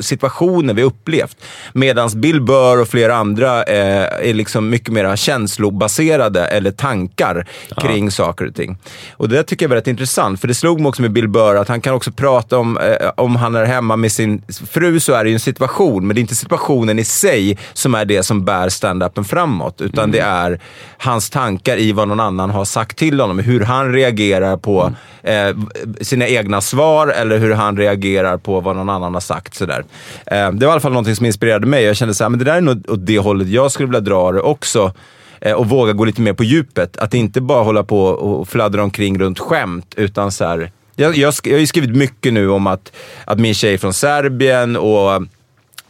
situationer vi upplevt. Medan Bill Burr och flera andra eh, är liksom mycket mer känslobaserade eller tankar kring saker och ting. Och det tycker jag är väldigt intressant, för det slog mig också med Bill Burr att han kan också prata om, eh, om han är hemma med sin fru så är det ju en situation, men det är inte situationen i sig som är det som bär stand-upen framåt, utan det är hans tankar i vad någon annan har sagt till honom, hur han reagerar på eh, sina egna svar eller hur han reagerar på vad någon annan har sagt. Sådär. Eh, det var i alla fall någonting som inspirerade mig. Jag kände att det där är nog åt det hållet jag skulle vilja dra det också eh, och våga gå lite mer på djupet. Att inte bara hålla på och fladdra omkring runt skämt, utan så här. Jag, jag, jag har ju skrivit mycket nu om att, att min tjej är från Serbien och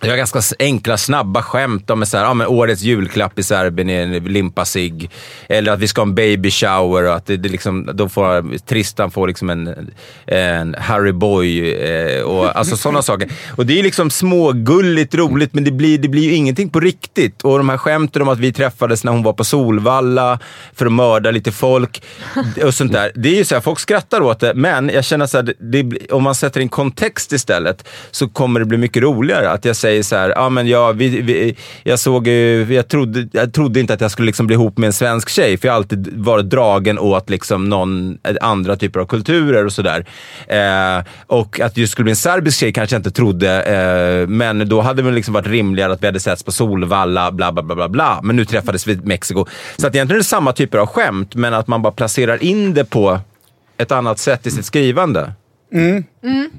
jag har ganska enkla, snabba skämt om så här, ja, men årets julklapp i Serbien är en limpa cigg. Eller att vi ska ha en baby shower och att det, det liksom, då får Tristan får liksom en, en Harry Boy eh, och alltså sådana saker. Och det är liksom smågulligt, roligt, men det blir, det blir ju ingenting på riktigt. Och de här skämten om att vi träffades när hon var på Solvalla för att mörda lite folk och sånt där. Det är ju så här, folk skrattar åt det, men jag känner så här, det, om man sätter in kontext istället så kommer det bli mycket roligare. Att jag säger så här, ah, men jag, vi, vi, jag såg jag trodde, jag trodde inte att jag skulle liksom bli ihop med en svensk tjej, för jag har alltid varit dragen åt liksom någon, andra typer av kulturer och sådär. Eh, och att det skulle bli en serbisk tjej kanske jag inte trodde, eh, men då hade det liksom varit rimligare att vi hade setts på Solvalla, bla bla bla bla bla. Men nu träffades vi i Mexiko. Så att egentligen är det samma typer av skämt, men att man bara placerar in det på ett annat sätt i sitt skrivande.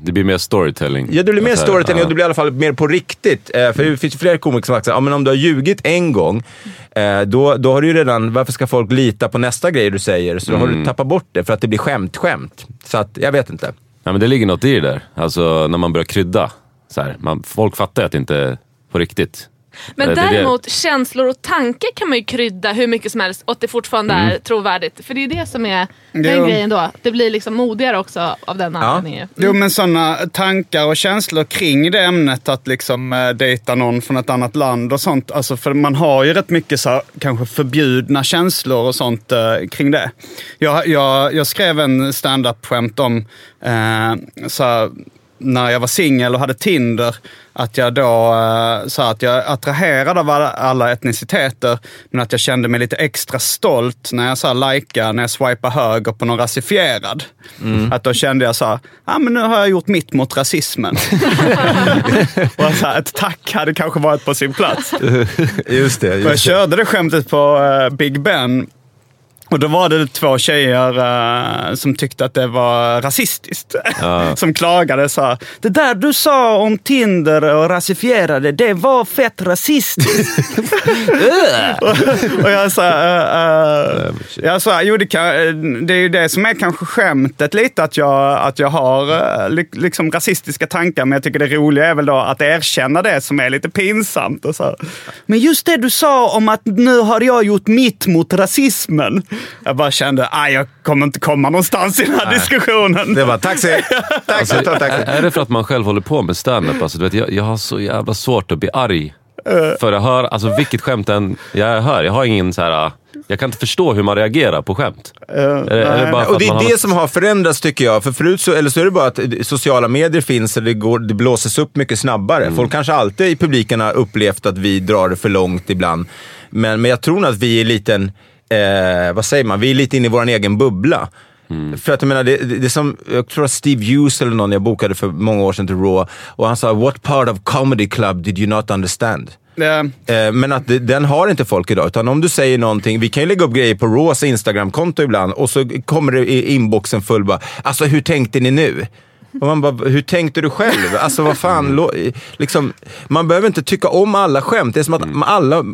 Det blir mer storytelling. Ja, det blir mer storytelling ja. och det blir i alla fall mer på riktigt. Eh, för det finns ju flera komiker som har sagt ja, men om du har ljugit en gång, eh, då, då har du ju redan, varför ska folk lita på nästa grej du säger? Så då har Mm. du tappat bort det för att det blir skämt, skämt. Så att, jag vet inte. Ja, men det ligger något i det där. Alltså när man börjar krydda. Så här, man, folk fattar att det inte är på riktigt. Men Eh, det däremot känslor och tankar kan man ju krydda hur mycket som helst och att det fortfarande Mm. är trovärdigt. För det är det som är den Jo. grejen då. Det blir liksom modigare också av den anledningen. Jo, men sådana tankar och känslor kring det ämnet, att liksom eh, dejta någon från ett annat land och sånt. Alltså, för man har ju rätt mycket så här, kanske förbjudna känslor och sånt eh, kring det. Jag, jag, jag skrev en stand-up-skämt om eh, så här, när jag var singel och hade Tinder, att jag då eh, sa att jag attraherade av alla, etniciteter, men att jag kände mig lite extra stolt när jag sa lajka, när jag swipade höger på någon rasifierad. Att då kände jag så här, ah, men nu har jag gjort mitt mot rasismen. och så här, ett tack hade kanske varit på sin plats. Just det. Jag Just det. körde det skämtet på eh, Big Ben. Och då var det två tjejer eh, som tyckte att det var rasistiskt. som klagade så här, Det där du sa om Tinder och rasifierade, det var fett rasistiskt. och, och jag sa, uh, uh, jag sa jo det, kan, det är ju det som är kanske skämtet lite, att jag, att jag har uh, li, liksom rasistiska tankar. Men jag tycker det roliga är väl då att erkänna det som är lite pinsamt. Och så. Men just det du sa om att nu har jag gjort mitt mot rasismen. Jag bara kände, att jag kommer inte komma någonstans i den här diskussionen. Det var taxi. Taxi, ta taxi. Är är det för att man själv håller på med standup? Alltså, du vet, jag, jag har så jävla svårt att bli arg. För att höra, alltså vilket skämt än jag hör. Jag har ingen så här... Jag kan inte förstå hur man reagerar på skämt. är, det- är det Och det är har det något- som har förändrats tycker jag. För förut så, eller så är det bara att sociala medier finns och det, går, det blåses upp mycket snabbare. Mm. Folk kanske alltid i publiken har upplevt att vi drar det för långt ibland. Men, men jag tror nog att vi är liten, eh, vad säger man, vi är lite inne i vår egen bubbla. Mm. För att jag menar, det, det, som, jag tror att Steve Hughes eller någon jag bokade för många år sedan till Raw. Och han sa, what part of comedy club did you not understand? Eh, Men att den har inte folk idag. Utan om du säger någonting, vi kan ju lägga upp grejer på Raws Instagram-konto ibland och så kommer det i inboxen full bara, alltså hur tänkte ni nu? Och man bara, hur tänkte du själv? Alltså vad fan, lo, liksom, man behöver inte tycka om alla skämt. Det är som att alla,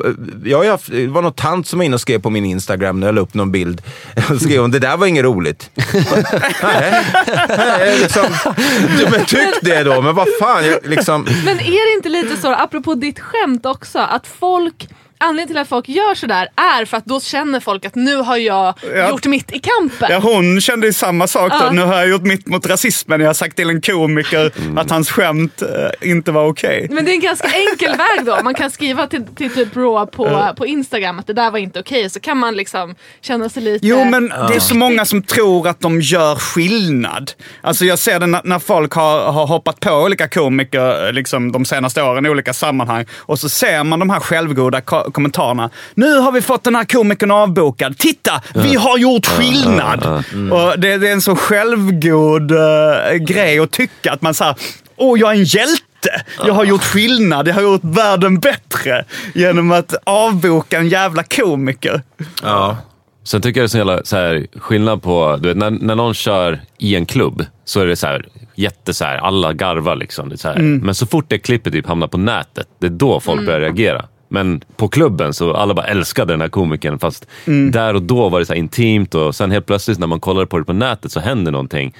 jag har haft, det var någon tant som var inne och skrev på min Instagram när jag la upp någon bild. Och skrev hon, det där var inget roligt. Nej, nej, liksom, du, men tyck det då, men vad fan, jag, liksom, Men är det inte lite så, apropå ditt skämt också, att folk Anledningen till att folk gör sådär är för att då känner folk att nu har jag Ja. gjort mitt i kampen. Ja, hon kände ju samma sak. Då. Ja. Nu har jag gjort mitt mot rasismen. Jag har sagt till en komiker att hans skämt eh, inte var okej. Men det är en ganska enkel väg då. Man kan skriva till, till typ Raw på, på Instagram att det där var inte okej. Så kan man liksom känna sig lite... Jo, men det är så många som tror att de gör skillnad. Alltså jag ser det när, när folk har, har hoppat på olika komiker liksom, de senaste åren i olika sammanhang. Och så ser man de här självgoda kommentarerna. Nu har vi fått den här komikern avbokad. Titta, vi har gjort skillnad. Och det, det är en så självgod eh, grej att tycka att man säger, åh jag är en hjälte. Jag har gjort skillnad, jag har gjort världen bättre genom att avboka en jävla komiker. ja. Sen tycker jag det är så jävla så här, skillnad på, du vet, när, när någon kör i en klubb så är det så här, jätte så här, alla garvar liksom. Det är så här. Men så fort det klippet typ hamnar på nätet, det är då folk börjar reagera. Men på klubben så alla bara älskade den här komikern fast där och då var det så intimt och sen helt plötsligt när man kollar på det på nätet så händer någonting.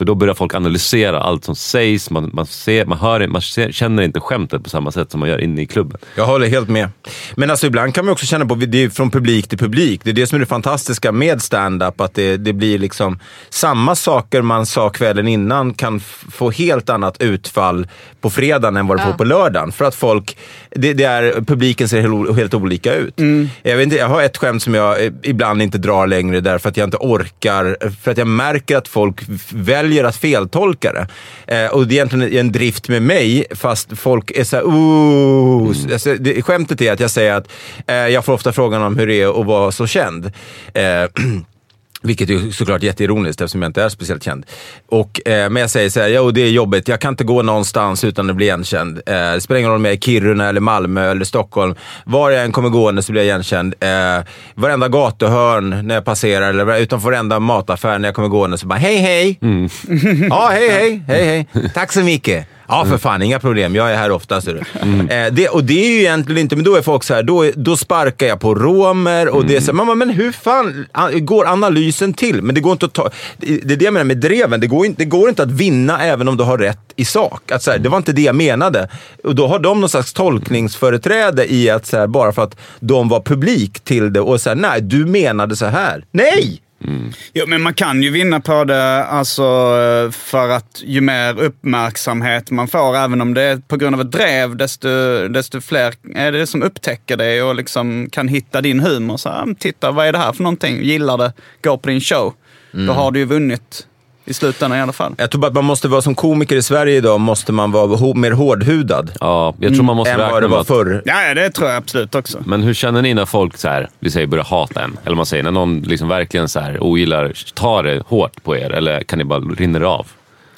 För då börjar folk analysera allt som sägs, man, man, ser, man, hör, man ser, känner inte skämtet på samma sätt som man gör inne i klubben. Jag håller helt med. Men alltså ibland kan man också känna på, det är från publik till publik. Det är det som är det fantastiska med stand-up, att det, det blir liksom samma saker man sa kvällen innan kan få helt annat utfall på fredagen än vad det får på lördagen. För att folk, det, det är, publiken ser helt, helt olika ut. Jag, vet inte, jag har ett skämt som jag eh, ibland inte drar längre därför att jag inte orkar, för att jag märker att folk f- väljer att feltolka det. Eh, och det är egentligen en drift med mig, fast folk är såhär, ooh. Alltså, det, skämtet är att jag säger att eh, jag får ofta frågan om hur det är att vara så känd. Eh, Vilket är såklart jätteironiskt eftersom jag inte är speciellt känd. Och, eh, men jag säger så här, jo det är jobbigt, jag kan inte gå någonstans utan att bli igenkänd. Eh, det spelar ingen roll om jag är i Kiruna, eller Malmö eller Stockholm. Var jag än kommer gående så blir jag igenkänd. Eh, varenda gatuhörn när jag passerar, eller utanför varenda mataffär när jag kommer gående så bara hej hej! ja, hej hej, hej hej. Tack så mycket. Ja, för fan, inga problem. Jag är här ofta. Ser du. Eh, det, och det är ju egentligen inte, men då är folk så här, då, då sparkar jag på romer och det är så här, mamma, men hur fan går analysen till? Men det går inte att ta, det är det jag menar med dreven, det går, inte, det går inte att vinna även om du har rätt i sak. Att så här, det var inte det jag menade. Och då har de någon slags tolkningsföreträde i att så här, bara för att de var publik till det och säga nej, du menade så här. Nej! Jo, men man kan ju vinna på det alltså, för att ju mer uppmärksamhet man får, även om det är på grund av ett drev, desto, desto fler är det som upptäcker det och liksom kan hitta din humor. Så, titta, vad är det här för någonting? Gillar det, gå på din show. Då har du ju vunnit i slutändan i alla fall. Jag tror bara att man måste vara som komiker i Sverige idag, måste man vara mer hårdhudad. Ja, jag tror man måste vad räkna det med var att... förr. Ja, det tror jag absolut också. Men hur känner ni när folk så här, vi säger börjar hata en? Eller man säger när någon liksom verkligen så här ogillar, tar det hårt på er? Eller kan ni bara rinna det av?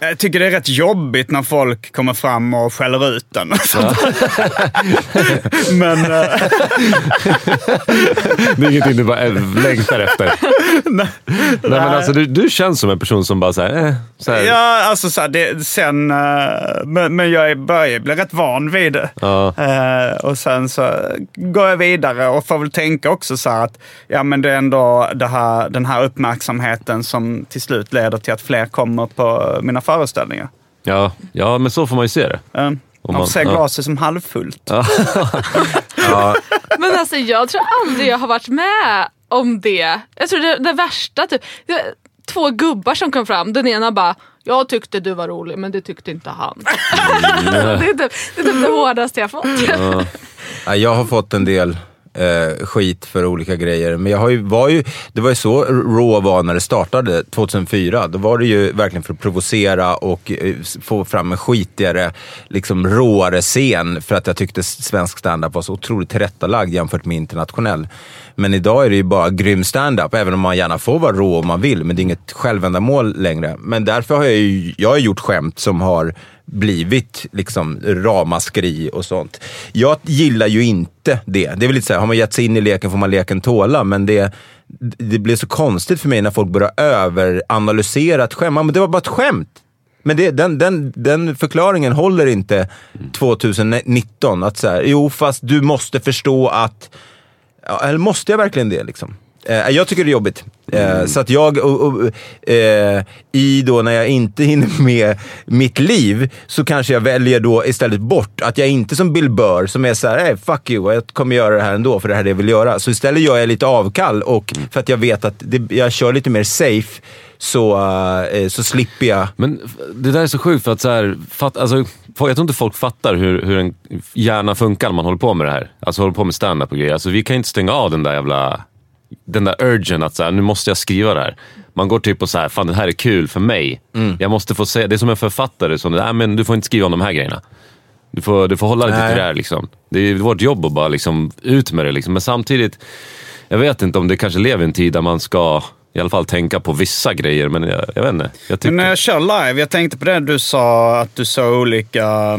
Jag tycker det är rätt jobbigt när folk kommer fram och skäller ut den. Men eh, Det är ingenting du bara äh, längtar efter. Nej, men alltså, du, du känns som en person som bara såhär, eh, så här. ja, alltså så här, det, sen... eh, men, men jag börjar bli rätt van vid det. Ja. Eh, och sen så går jag vidare och får väl tänka också så här att ja, men det är ändå det här, den här uppmärksamheten som till slut leder till att fler kommer på mina föreställningar. Ja, ja, men så får man ju se det. Uh, Om man får se ja. glaset som halvfullt. Ja, Men alltså jag tror aldrig jag har varit med om det. Jag tror det, det värsta typ. det- Två gubbar som kom fram. Den ena bara jag tyckte du var rolig men det tyckte inte han. det, är typ, det är typ det hårdaste jag fått. Ja, jag har fått en del eh, skit för olika grejer. Men jag har ju, var ju, det var ju så Raw var när det startade 2004. Då var det ju verkligen för att provocera och eh, få fram en skitigare, liksom råare scen. För att jag tyckte svensk standup var så otroligt tillrättalagd jämfört med internationell. Men idag är det ju bara grym standup, även om man gärna får vara rå om man vill. Men det är inget självändamål längre. Men därför har jag ju jag har gjort skämt som har blivit liksom ramaskri och sånt. Jag gillar ju inte det. Det är väl lite så här, har man gett sig in i leken får man leken tåla, men det, det blir så konstigt för mig när folk börjar överanalysera ett skämt. Men det var bara ett skämt. Men det, den, den, den förklaringen håller inte 2019. Att så här, jo, fast du måste förstå att... Ja, eller måste jag verkligen det? Liksom? Eh, jag tycker det är jobbigt. Eh, Så att jag, och, och, eh, i då när jag inte hinner med mitt liv, så kanske jag väljer då istället bort. Att jag inte som Bill Burr, som är så här, hey, fuck you, jag kommer göra det här ändå, för det här är det jag vill göra. Så istället gör jag lite avkall, och för att jag vet att det, jag kör lite mer safe, så, eh, så slipper jag. Men det där är så sjukt för att så här, fatt, alltså, jag tror inte folk fattar hur, hur en hjärna funkar när man håller på med det här. Alltså håller på med stand-up och grejer. Alltså, vi kan inte stänga av den där jävla den där urgen att så här, nu måste jag skriva det här. Man går typ och så här, fan det här är kul för mig. Jag måste få säga, det är som en författare som, nej men du får inte skriva om de här grejerna. Du får, du får hålla dig till det där liksom. Det är vårt jobb att bara liksom ut med det liksom. Men samtidigt, jag vet inte om det kanske lever en tid där man ska i alla fall tänka på vissa grejer, men jag, jag vet inte. Jag tycker... Men när jag kör live, jag tänkte på det du sa att du sa olika, eh,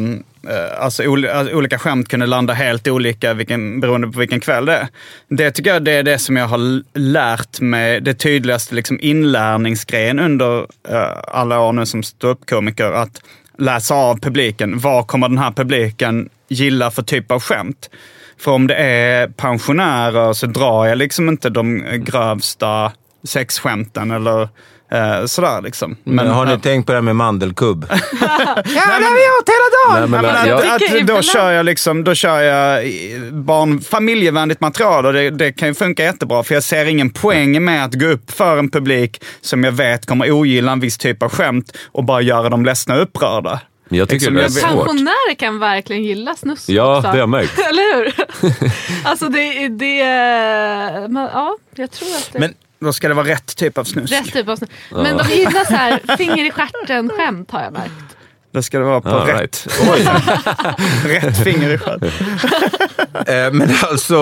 Eh, alltså, alltså olika skämt kunde landa helt olika vilken, beroende på vilken kväll det är. Det tycker jag det är det som jag har lärt mig, det tydligaste liksom inlärningsgrejen under eh, alla år nu som ståuppkomiker. Att läsa av publiken. Vad kommer den här publiken gilla för typ av skämt? För om det är pensionärer så drar jag liksom inte de eh, grövsta sexskämten eller eh, sådär liksom. Men har ni eh, tänkt på det här med mandelkubb? Ja, det har vi gjort hela dagen! Nej, men, Ja, men jag- att, Vilka att, då, kör jag liksom, då kör jag barn, familjevänligt material och det, det kan ju funka jättebra. För jag ser ingen poäng med att gå upp för en publik som jag vet kommer ogilla en viss typ av skämt och bara göra dem ledsna och upprörda. Jag tycker Liksom, det är svårt. Pensionärer kan verkligen gilla snus Ja, också. det har jag märkt. Eller hur? alltså det, det men, ja, jag tror att det Men Då ska det vara rätt typ av snus. rätt typ av snus. Men de gillar så här finger i stjärten skämt har jag märkt. Då ska det vara på Ja, rätt, right. oj. rätt finger i stjärten. Eh, men alltså...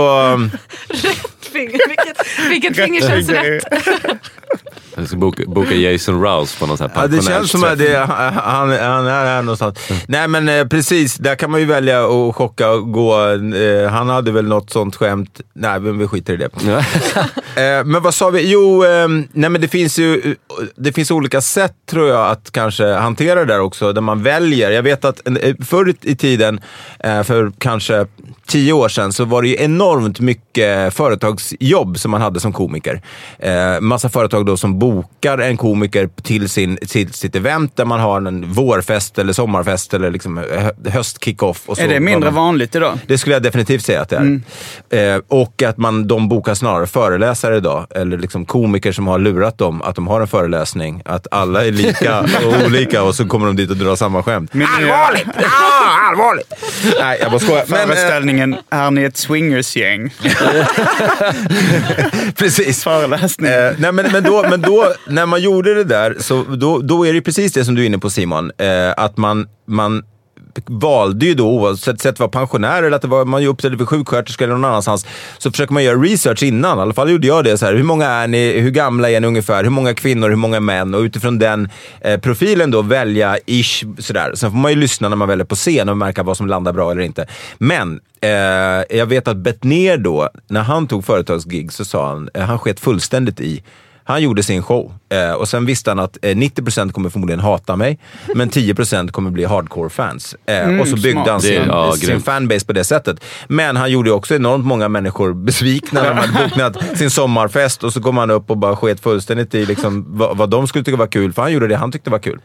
Finger, vilket vilket finger känns rätt? Jag ska boka, boka Jason Rouse på någon sån här Ja, det känns som att det, han, han är här någonstans. Nej men eh, precis, där kan man ju välja att chocka och gå. Eh, han hade väl något sånt skämt. Nej, men vi skiter i det. Eh, men vad sa vi? Jo, eh, nej men det finns ju det finns olika sätt tror jag att kanske hantera det där också, där man väljer. Jag vet att förr i- tiden, för kanske tio år sedan, så var det ju enormt mycket företagsjobb som man hade som komiker. Massa företag då som bokar en komiker till, sin, till sitt event där man har en vårfest eller sommarfest eller liksom hö- höstkickoff. Är det mindre man- vanligt idag? det skulle jag definitivt säga att det är. Eh, och att man, de bokar snarare föreläsare idag, eller liksom komiker som har lurat dem att de har en föreläsning. Att alla är lika och olika och så kommer de dit och drar samma skämt. Min nya allvarligt! Ah, allvarligt! Nej, jag bara skojar. Men, eh, föreställning Antingen är ni ett swingersgäng. Precis. Föreläsning. Eh, nej, men, men, då, men då, när man gjorde det där, så då, då är det precis det som du är inne på Simon. Eh, att man, man valde ju då, oavsett om det var pensionär eller att det var, man uppställde för sjuksköterska eller någon annanstans, så försöker man göra research innan. I alla fall gjorde jag det. Så här, hur många är ni? Hur gamla är ni ungefär? Hur många kvinnor? Hur många män? Och utifrån den eh, profilen då välja ish sådär. Sen får man ju lyssna när man väljer på scen och märka vad som landar bra eller inte. Men eh, jag vet att Bettner då, när han tog företagsgig så sa han, eh, han sket fullständigt i han gjorde sin show eh, och sen visste han att eh, 90% kommer förmodligen hata mig, men 10% kommer bli hardcore-fans. Eh, och så byggde smart. han sin, Det- ja, sin fanbase på det sättet. Men han gjorde också enormt många människor besvikna när de hade bokat sin sommarfest och så kom han upp och bara sket fullständigt i liksom, vad, vad de skulle tycka var kul, för han gjorde det han tyckte var kul.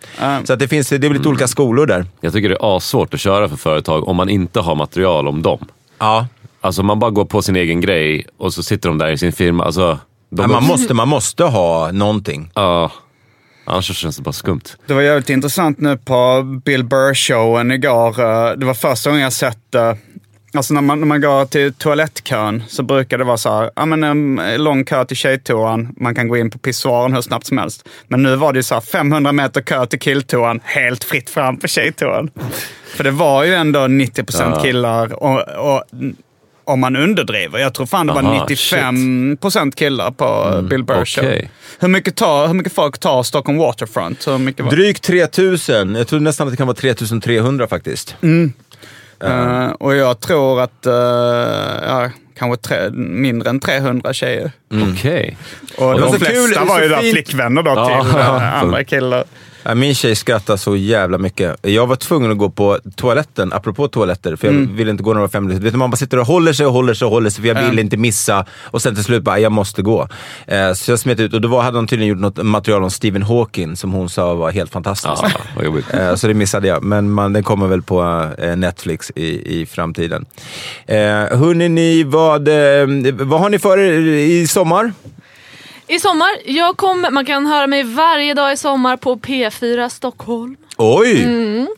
Så att det finns det är lite olika skolor där. Jag tycker det är assvårt att köra för företag om man inte har material om dem. Ja. Alltså man bara går på sin egen grej och så sitter de där i sin firma. Alltså, Men man, måste, man måste ha någonting. Ja. Annars känns det bara skumt. Det var jävligt intressant nu på Bill Burr-showen igår. Eh, Det var första gången jag sett eh, Alltså när man, när man går till toalettkön så brukar det vara så här, ja men en lång kö till tjejtoan, man kan gå in på pissoaren hur snabbt som helst. Men nu var det ju så här 500 meter kö till killtoan, helt fritt fram på tjejtoan. För det var ju ändå 90% killar och, och om man underdriver. Jag tror fan det var Aha, 95 procent killar på Bill Burr show. Hur, mycket tar, hur mycket folk tar Stockholm Waterfront? Hur mycket var? Drygt 3000. Jag tror nästan att det kan vara 3300 faktiskt. Eh, och jag tror att uh, ja, kanske tre, mindre än 300 tjejer. Okej. Och det var de flesta kul, det var ju där flickvänner då Ja. till eh, andra killar. Min tjej skrattar så jävla mycket. Jag var tvungen att gå på toaletten, apropå toaletter, för jag ville inte gå några fem minuter. Vet du, man bara sitter och håller sig och håller sig och håller sig, för jag vill inte missa. Och sen till slut bara, jag måste gå. Eh, så jag smet ut och då var, hade de tydligen gjort något material om Stephen Hawking som hon sa var helt fantastiskt. Ja, vad jobbigt. Eh, Så det missade jag, men man, den kommer väl på eh, Netflix i, i framtiden. Hörni, ni, vad, vad har ni för er i sommar? I sommar, jag kommer, man kan höra mig varje dag i sommar på P4 Stockholm. Oj!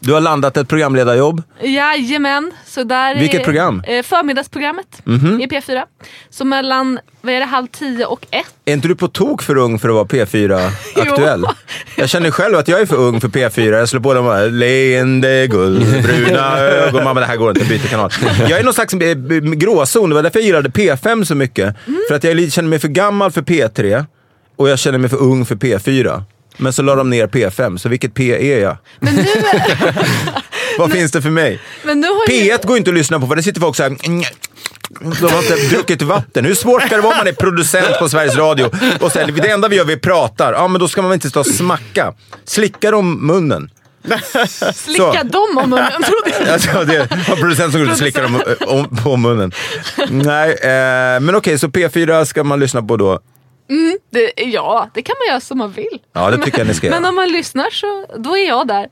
Du har landat ett programledarjobb. Jajamän. Så där Vilket är, program? Eh, förmiddagsprogrammet i P4. Så mellan vad är det, halv tio och ett. Är inte du på tok för ung för att vara P4-aktuell? Jag känner själv att jag är för ung för P4. Jag slår på dem bara, leende guldbruna ögon. Mamma, det här går inte, byter kanal. Jag är någon slags eh, gråzon. Det var därför jag gillade P5 så mycket. För att jag känner mig för gammal för P3 och jag känner mig för ung för P4. Men så la de ner P5, så vilket P är jag? Men nu, Vad finns det för mig? men nu har ju, P1 går inte att lyssna på för det sitter folk så här. De har inte druckit vatten. Hur svårt ska det vara om man är producent på Sveriges Radio och säger det enda vi gör, vi pratar. Ja, men då ska man väl inte stå och smacka. Slicka dem munnen. slicka dem om munnen. trodde jag. Alltså, det var producent som går ut och slickar dem eh, om, på munnen. Nej, eh, men okej, så P4 ska man lyssna på då. Det, ja, det kan man göra som man vill. Ja, det tycker jag ni ska Men göra. om man lyssnar så då är jag där.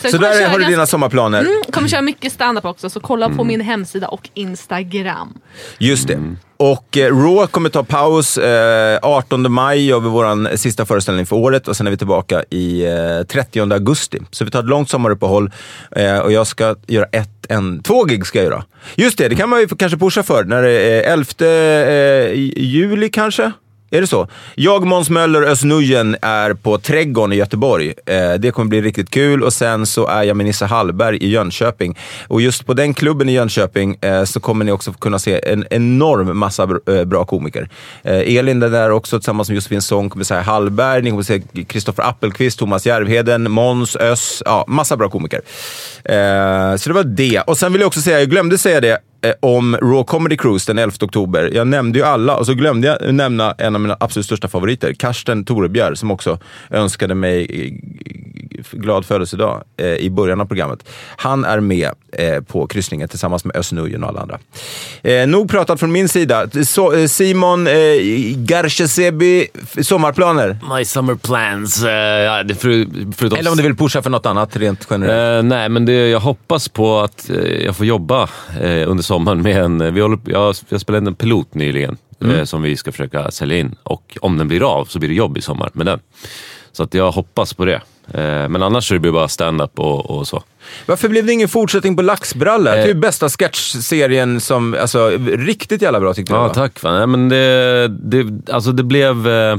Sen Så där har du dina sommarplaner. Mm, kommer köra mycket stand-up också, så kolla på min hemsida och Instagram. Just det. Och eh, Raw kommer ta paus eh, 18 maj gör vi vår sista föreställning för året och sen är vi tillbaka i eh, 30 augusti. Så vi tar ett långt sommaruppehåll eh, och jag ska göra ett, en, två gig ska jag göra. Just det, det kan man ju kanske pusha för. När det är 11 eh, juli kanske? Är det så? Jag, Måns Möller och Özz Nujen är på Trädgården i Göteborg. Eh, det kommer bli riktigt kul och sen så är jag med Nisse Hallberg i Jönköping. Och just på den klubben i Jönköping eh, så kommer ni också kunna se en enorm massa eh, bra komiker. Eh, Elin är där också tillsammans med Josefin Song, kommer säga Hallberg, ni kommer se Kristoffer Appelqvist, Thomas Järvheden, Måns, Özz. ja massa bra komiker. Eh, så det var det. Och sen vill jag också säga, jag glömde säga det, Eh, om Raw Comedy Cruise den 11 oktober. Jag nämnde ju alla och så glömde jag nämna en av mina absolut största favoriter, Karsten Torebjer, som också önskade mig glad födelsedag eh, i början av programmet. Han är med eh, på kryssningen tillsammans med Özz och alla andra. Eh, nog pratat från min sida. Så, eh, Simon eh, Garcesebi, sommarplaner? My summer plans. Uh, ja, det för, förutom... Eller om du vill pusha för något annat rent generellt? Eh, nej, men det, jag hoppas på att eh, jag får jobba eh, under sommaren med en... Vi håller, jag, jag spelade in en pilot nyligen eh, som vi ska försöka sälja in och om den blir av så blir det jobb i sommar med den. Så att jag hoppas på det. Eh, men annars så det bara stand-up och, och så. Varför blev det ingen fortsättning på Laxbralla? Det är ju Eh. bästa sketchserien som, alltså riktigt jävla bra tyckte jag. Ja, tack. Fan. Nej, men det, det, alltså det blev... Eh,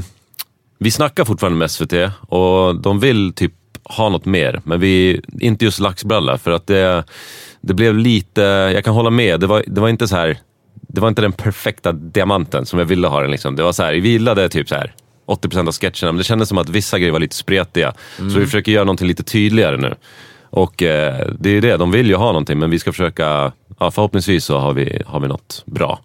vi snackar fortfarande med SVT och de vill typ ha något mer, men vi, inte just laxbralla. För att det, det blev lite... Jag kan hålla med, det var, det var inte så här... Det var inte den perfekta diamanten som jag ville ha den. Liksom. Det var så här, vi gillade typ så här 80% av sketcherna, men det kändes som att vissa grejer var lite spretiga. Så vi försöker göra någonting lite tydligare nu. Och eh, det är ju det, de vill ju ha någonting, men vi ska försöka... Ja, förhoppningsvis så har vi, har vi något bra.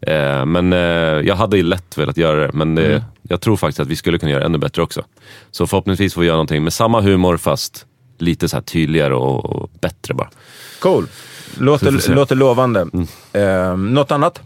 Eh, men eh, jag hade ju lätt velat göra det, men det, jag tror faktiskt att vi skulle kunna göra ännu bättre också. Så förhoppningsvis får vi göra någonting med samma humor fast lite så här tydligare och, och bättre bara. Cool. Låter, låter lovande. Eh, något annat?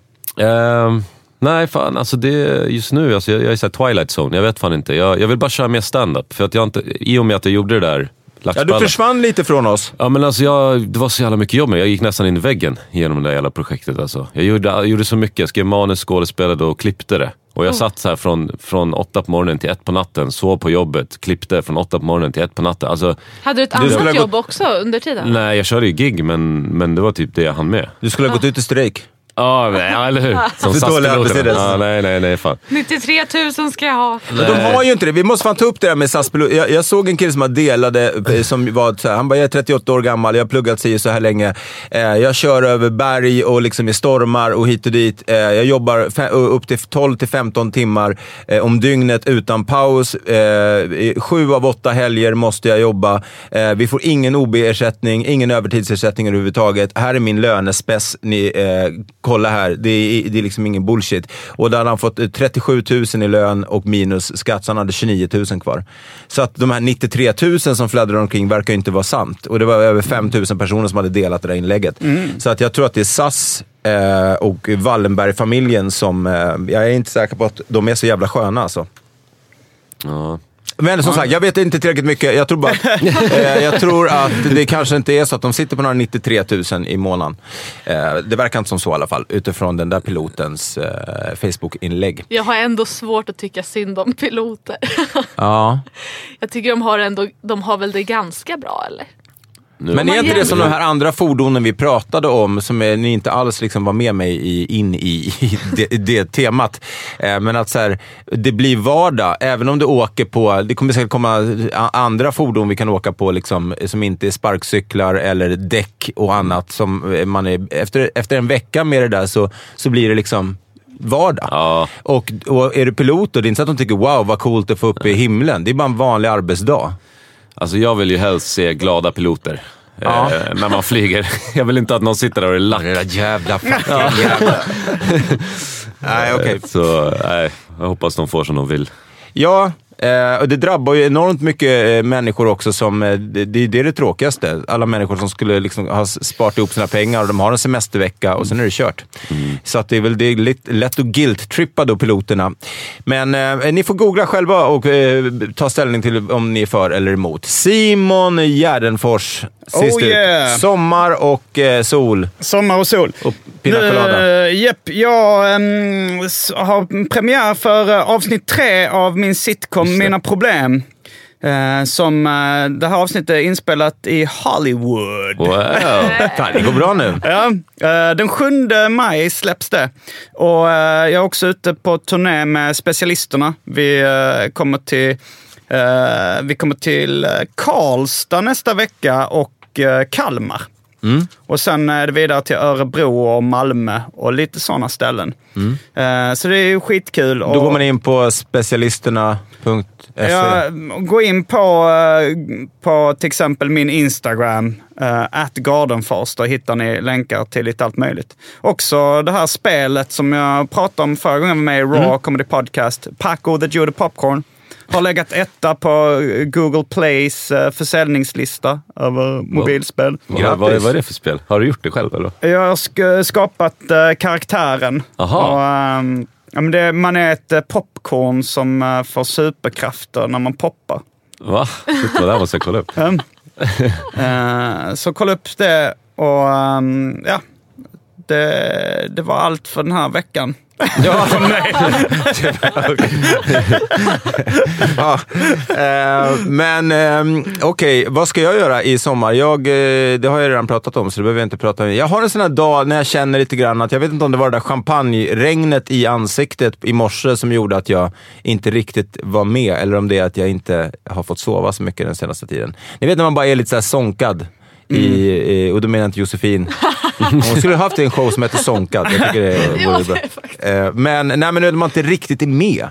Nej, fan alltså det, just nu, alltså jag, jag är här Twilight Zone, jag vet fan inte. Jag, jag vill bara köra mer stand-up för att jag inte, i och med att jag gjorde det där Ja, du försvann lite från oss. Ja men alltså jag, det var så jävla mycket jobb med. Jag gick nästan in i väggen genom det där jävla projektet alltså. Jag gjorde, jag gjorde så mycket. Jag skrev manus, skådespelade och klippte det. Och jag satt så här från, från åtta på morgonen till ett på natten, sov på jobbet, klippte från åtta på morgonen till ett på natten. Alltså, Hade du ett annat gått- jobb också under tiden? nej jag körde ju gig men, men det var typ det jag hann med. Du skulle ha gått ut i strejk. Ja, nej, ja eller hur? Som dåliga SAS-piloterna. arbetstider. Ja, nej, nej, nej fan. 93 000 ska jag ha. Men de har ju inte det. Vi måste fan ta upp det där med SAS pilot. jag, jag såg en kille som var delade, eh, som var så här, han bara, jag är 38 år gammal, jag har pluggat sig så här länge. Eh, jag kör över berg och liksom i stormar och hit och dit. Eh, jag jobbar fe- upp till 12 till 15 timmar eh, om dygnet utan paus. Eh, i sju av åtta helger måste jag jobba. Eh, vi får ingen OB-ersättning, ingen övertidsersättning överhuvudtaget. Här är min lönespec. Ni, eh, kolla här, det är, det är liksom ingen bullshit. Och där hade han fått eh, 37 000 i lön och minus skatt, så han hade 29 000 kvar. Så att de här 93 000 som fladdrar omkring verkar inte vara sant. Och det var över 5 000 personer som hade delat det där inlägget. Så att jag tror att det är SAS eh, och Wallenberg-familjen som, eh, jag är inte säker på att de är så jävla sköna alltså. Ja. Men som sagt, jag vet inte tillräckligt mycket. Jag tror, bara, att- eh, jag tror att det kanske inte är så att de sitter på några 93 000 i månaden. Eh, det verkar inte som så i alla fall, utifrån den där pilotens eh, Facebook-inlägg. Jag har ändå svårt att tycka synd om piloter. Ja. Jag tycker de har, ändå, de har väl det ganska bra eller? Men man är inte det som de här andra fordonen vi pratade om, som är, ni inte alls liksom var med mig i, in i, i det, det temat. Eh, men att så här, det blir vardag, även om du åker på, det kommer säkert komma andra fordon vi kan åka på liksom, som inte är sparkcyklar eller däck och annat. Som eh, man är, efter, efter en vecka med det där så, så blir det liksom vardag. Ja. Och, och är du pilot då, det är inte så att de tycker wow vad coolt att få upp i himlen. Det är bara en vanlig arbetsdag. Alltså jag vill ju helst se glada piloter. Ja. Eh, när man flyger. Jag vill inte att någon sitter där och är lack. Det där jävla fucking jävla. Nej, okej. Så nej, jag hoppas de får som de vill. Ja, eh, och det drabbar ju enormt mycket eh, människor också som, eh, det, det, det är det tråkigaste. Alla människor som skulle liksom ha sparat ihop sina pengar och de har en semestervecka och sen är det kört. Så att det är väl det är lätt, lätt att guilt-trippa då piloterna. Men eh, ni får googla själva och eh, ta ställning till om ni är för eller emot. Simon Gärdenfors, sist Oh, ut. yeah. Sommar och eh, sol. Sommar och sol. Och pina colada. Nu, eh, Japp, jag s- har premiär för avsnitt tre av min sitcom Mina Problem. Eh, som eh, det här avsnittet är inspelat i Hollywood. Wow. Fan, det går bra nu. Ja, eh, den 7 maj släpps det. Och jag är också ute på turné med specialisterna. Vi kommer till, vi kommer till Karlstad nästa vecka och eh, Kalmar. Och sen är det vidare till Örebro och Malmö och lite sådana ställen. Eh, så det är ju skitkul. Då går man in på specialisterna.se. Ja, gå in på, eh, på till exempel min Instagram, uh, gardenfors. Där hittar ni länkar till lite allt möjligt. Också det här spelet som jag pratade om förra gången med mig i Raw Comedy Podcast, Paco the Jude Popcorn. Har legat etta på Google Plays uh, försäljningslista över mobilspel. Vad, vad, vad är det för spel? Har du gjort det själv eller? Jag har sk- skapat eh, karaktären. Aha. Och, ehm, det, man är ett eh, popcorn som eh, får superkrafter när man poppar. Va? Shit, vad där måste jag kolla upp. Eh, så kolla upp det och ehm, ja, det, det var allt för den här veckan. Ja, ja, eh, men eh, okej, vad ska jag göra i sommar? Jag, eh, det har jag redan pratat om, så det behöver jag inte prata om. Jag har en sån här dag när jag känner lite grann att, jag vet inte om det var det där champagneregnet i ansiktet i morse som gjorde att jag inte riktigt var med, eller om det är att jag inte har fått sova så mycket den senaste tiden. Ni vet när man bara är lite så här sonkad. I, i, och då menar jag inte Josefin. Hon skulle ha haft en show som heter Sonkad. Jag tycker det vore bra. Eh, Men, nej, men när man inte riktigt är med.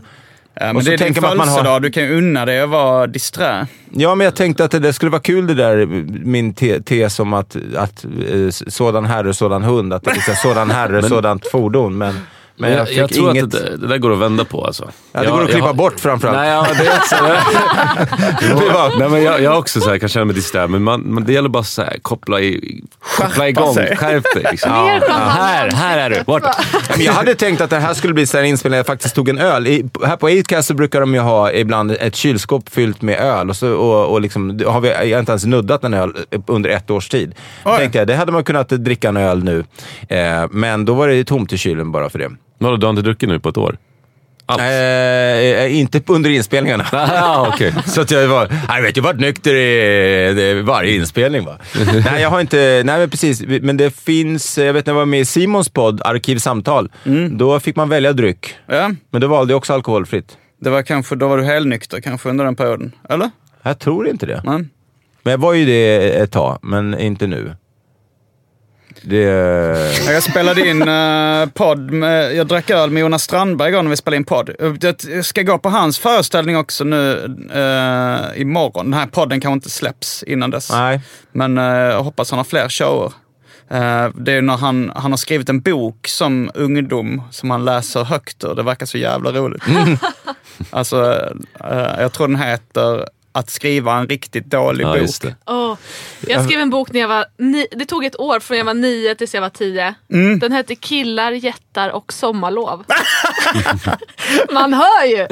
Ja, men Och så det är din man har- födelsedag, du kan ju unna dig att vara disträ. Ja, men jag tänkte att det där skulle vara kul det där, min te tes om att, att eh, sådan herre, sådan hund. Att det är här, sådan herre, sådant fordon. Men, men jag, jag, jag tror inget... att det, det där går att vända på alltså. Ja, det Jag- går att klippa bort framförallt. Nej, ja, det är också, Det var- Nej, men jag, jag också så här, kan känna mig disträ, men man, man, det gäller bara så här, koppla, i, koppla igång. Skärp dig. Liksom. Champagne. här, här är du. Bort. Men jag hade tänkt att det här skulle bli så här en inspelning där jag faktiskt tog en öl. I, här på Acast så brukar de ju ha ibland ett kylskåp fyllt med öl och, så, och, och liksom, har vi, jag har inte ens nuddat en öl under ett års tid. Oj. tänkte jag, det hade man kunnat dricka en öl nu. Eh, men då var det tomt i kylen bara för det. Vadå, du har inte druckit nu på ett år? Alls? Eh, inte under inspelningarna. Ah, okej. Så att jag var, jag vet, jag varit nykter i i varje inspelning. Va? nej, jag har inte, nej men precis. Men det finns, jag vet när jag var med i Simons podd, Arkivsamtal, då fick man välja dryck. Ja, Men då valde jag också alkoholfritt. det var kanske, då var du helnykter kanske under den perioden. Eller? Jag tror inte det. Nej. Men jag var ju det ett tag, men inte nu. Det... Ja, Jag spelade in uh, podd med, jag drack öl med Jonas Strandberg igår när vi spelade in podd. Jag ska gå på hans föreställning också nu uh, imorgon. Den här podden kanske inte släpps innan dess. Nej. Men eh, jag hoppas han har fler shower. Eh, det är när han, han har skrivit en bok som ungdom som han läser högt ur. Det verkar så jävla roligt. alltså, eh, jag tror den heter Att skriva en riktigt dålig Ja, bok. Åh. Jag skrev en bok när jag var ni- Det tog ett år från jag var nio tills jag var tio. Mm. Den hette Killar, jättar och sommarlov. Man hör ju!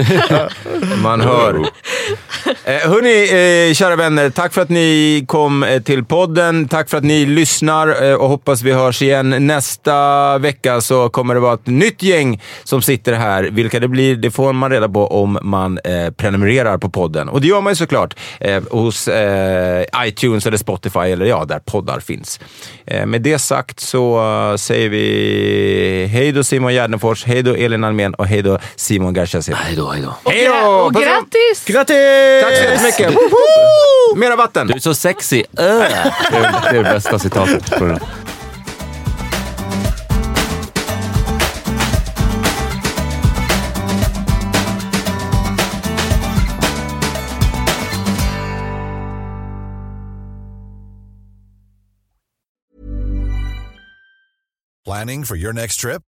Man hör. Eh, hörni, eh, kära vänner, tack för att ni kom eh, till podden. Tack för att ni lyssnar eh, och hoppas vi hörs igen. Nästa vecka så kommer det vara ett nytt gäng som sitter här. Vilka det blir, det får man reda på om man eh, prenumererar på podden. Och det gör man ju såklart eh, hos eh, iTunes eller Spotify eller ja, där poddar finns. Eh, med det sagt så säger vi hej då Simon Gärdenfors, hej då Elin Almen och hej då Simon Garcia Hej då, hej då. Och, Hej då! gra- och Puss och- grattis! Grattis! Tack så jättemycket! Woho! Mera vatten! Du är så sexy. Äh. Det, är, det är det bästa citatet. Planning for your next trip?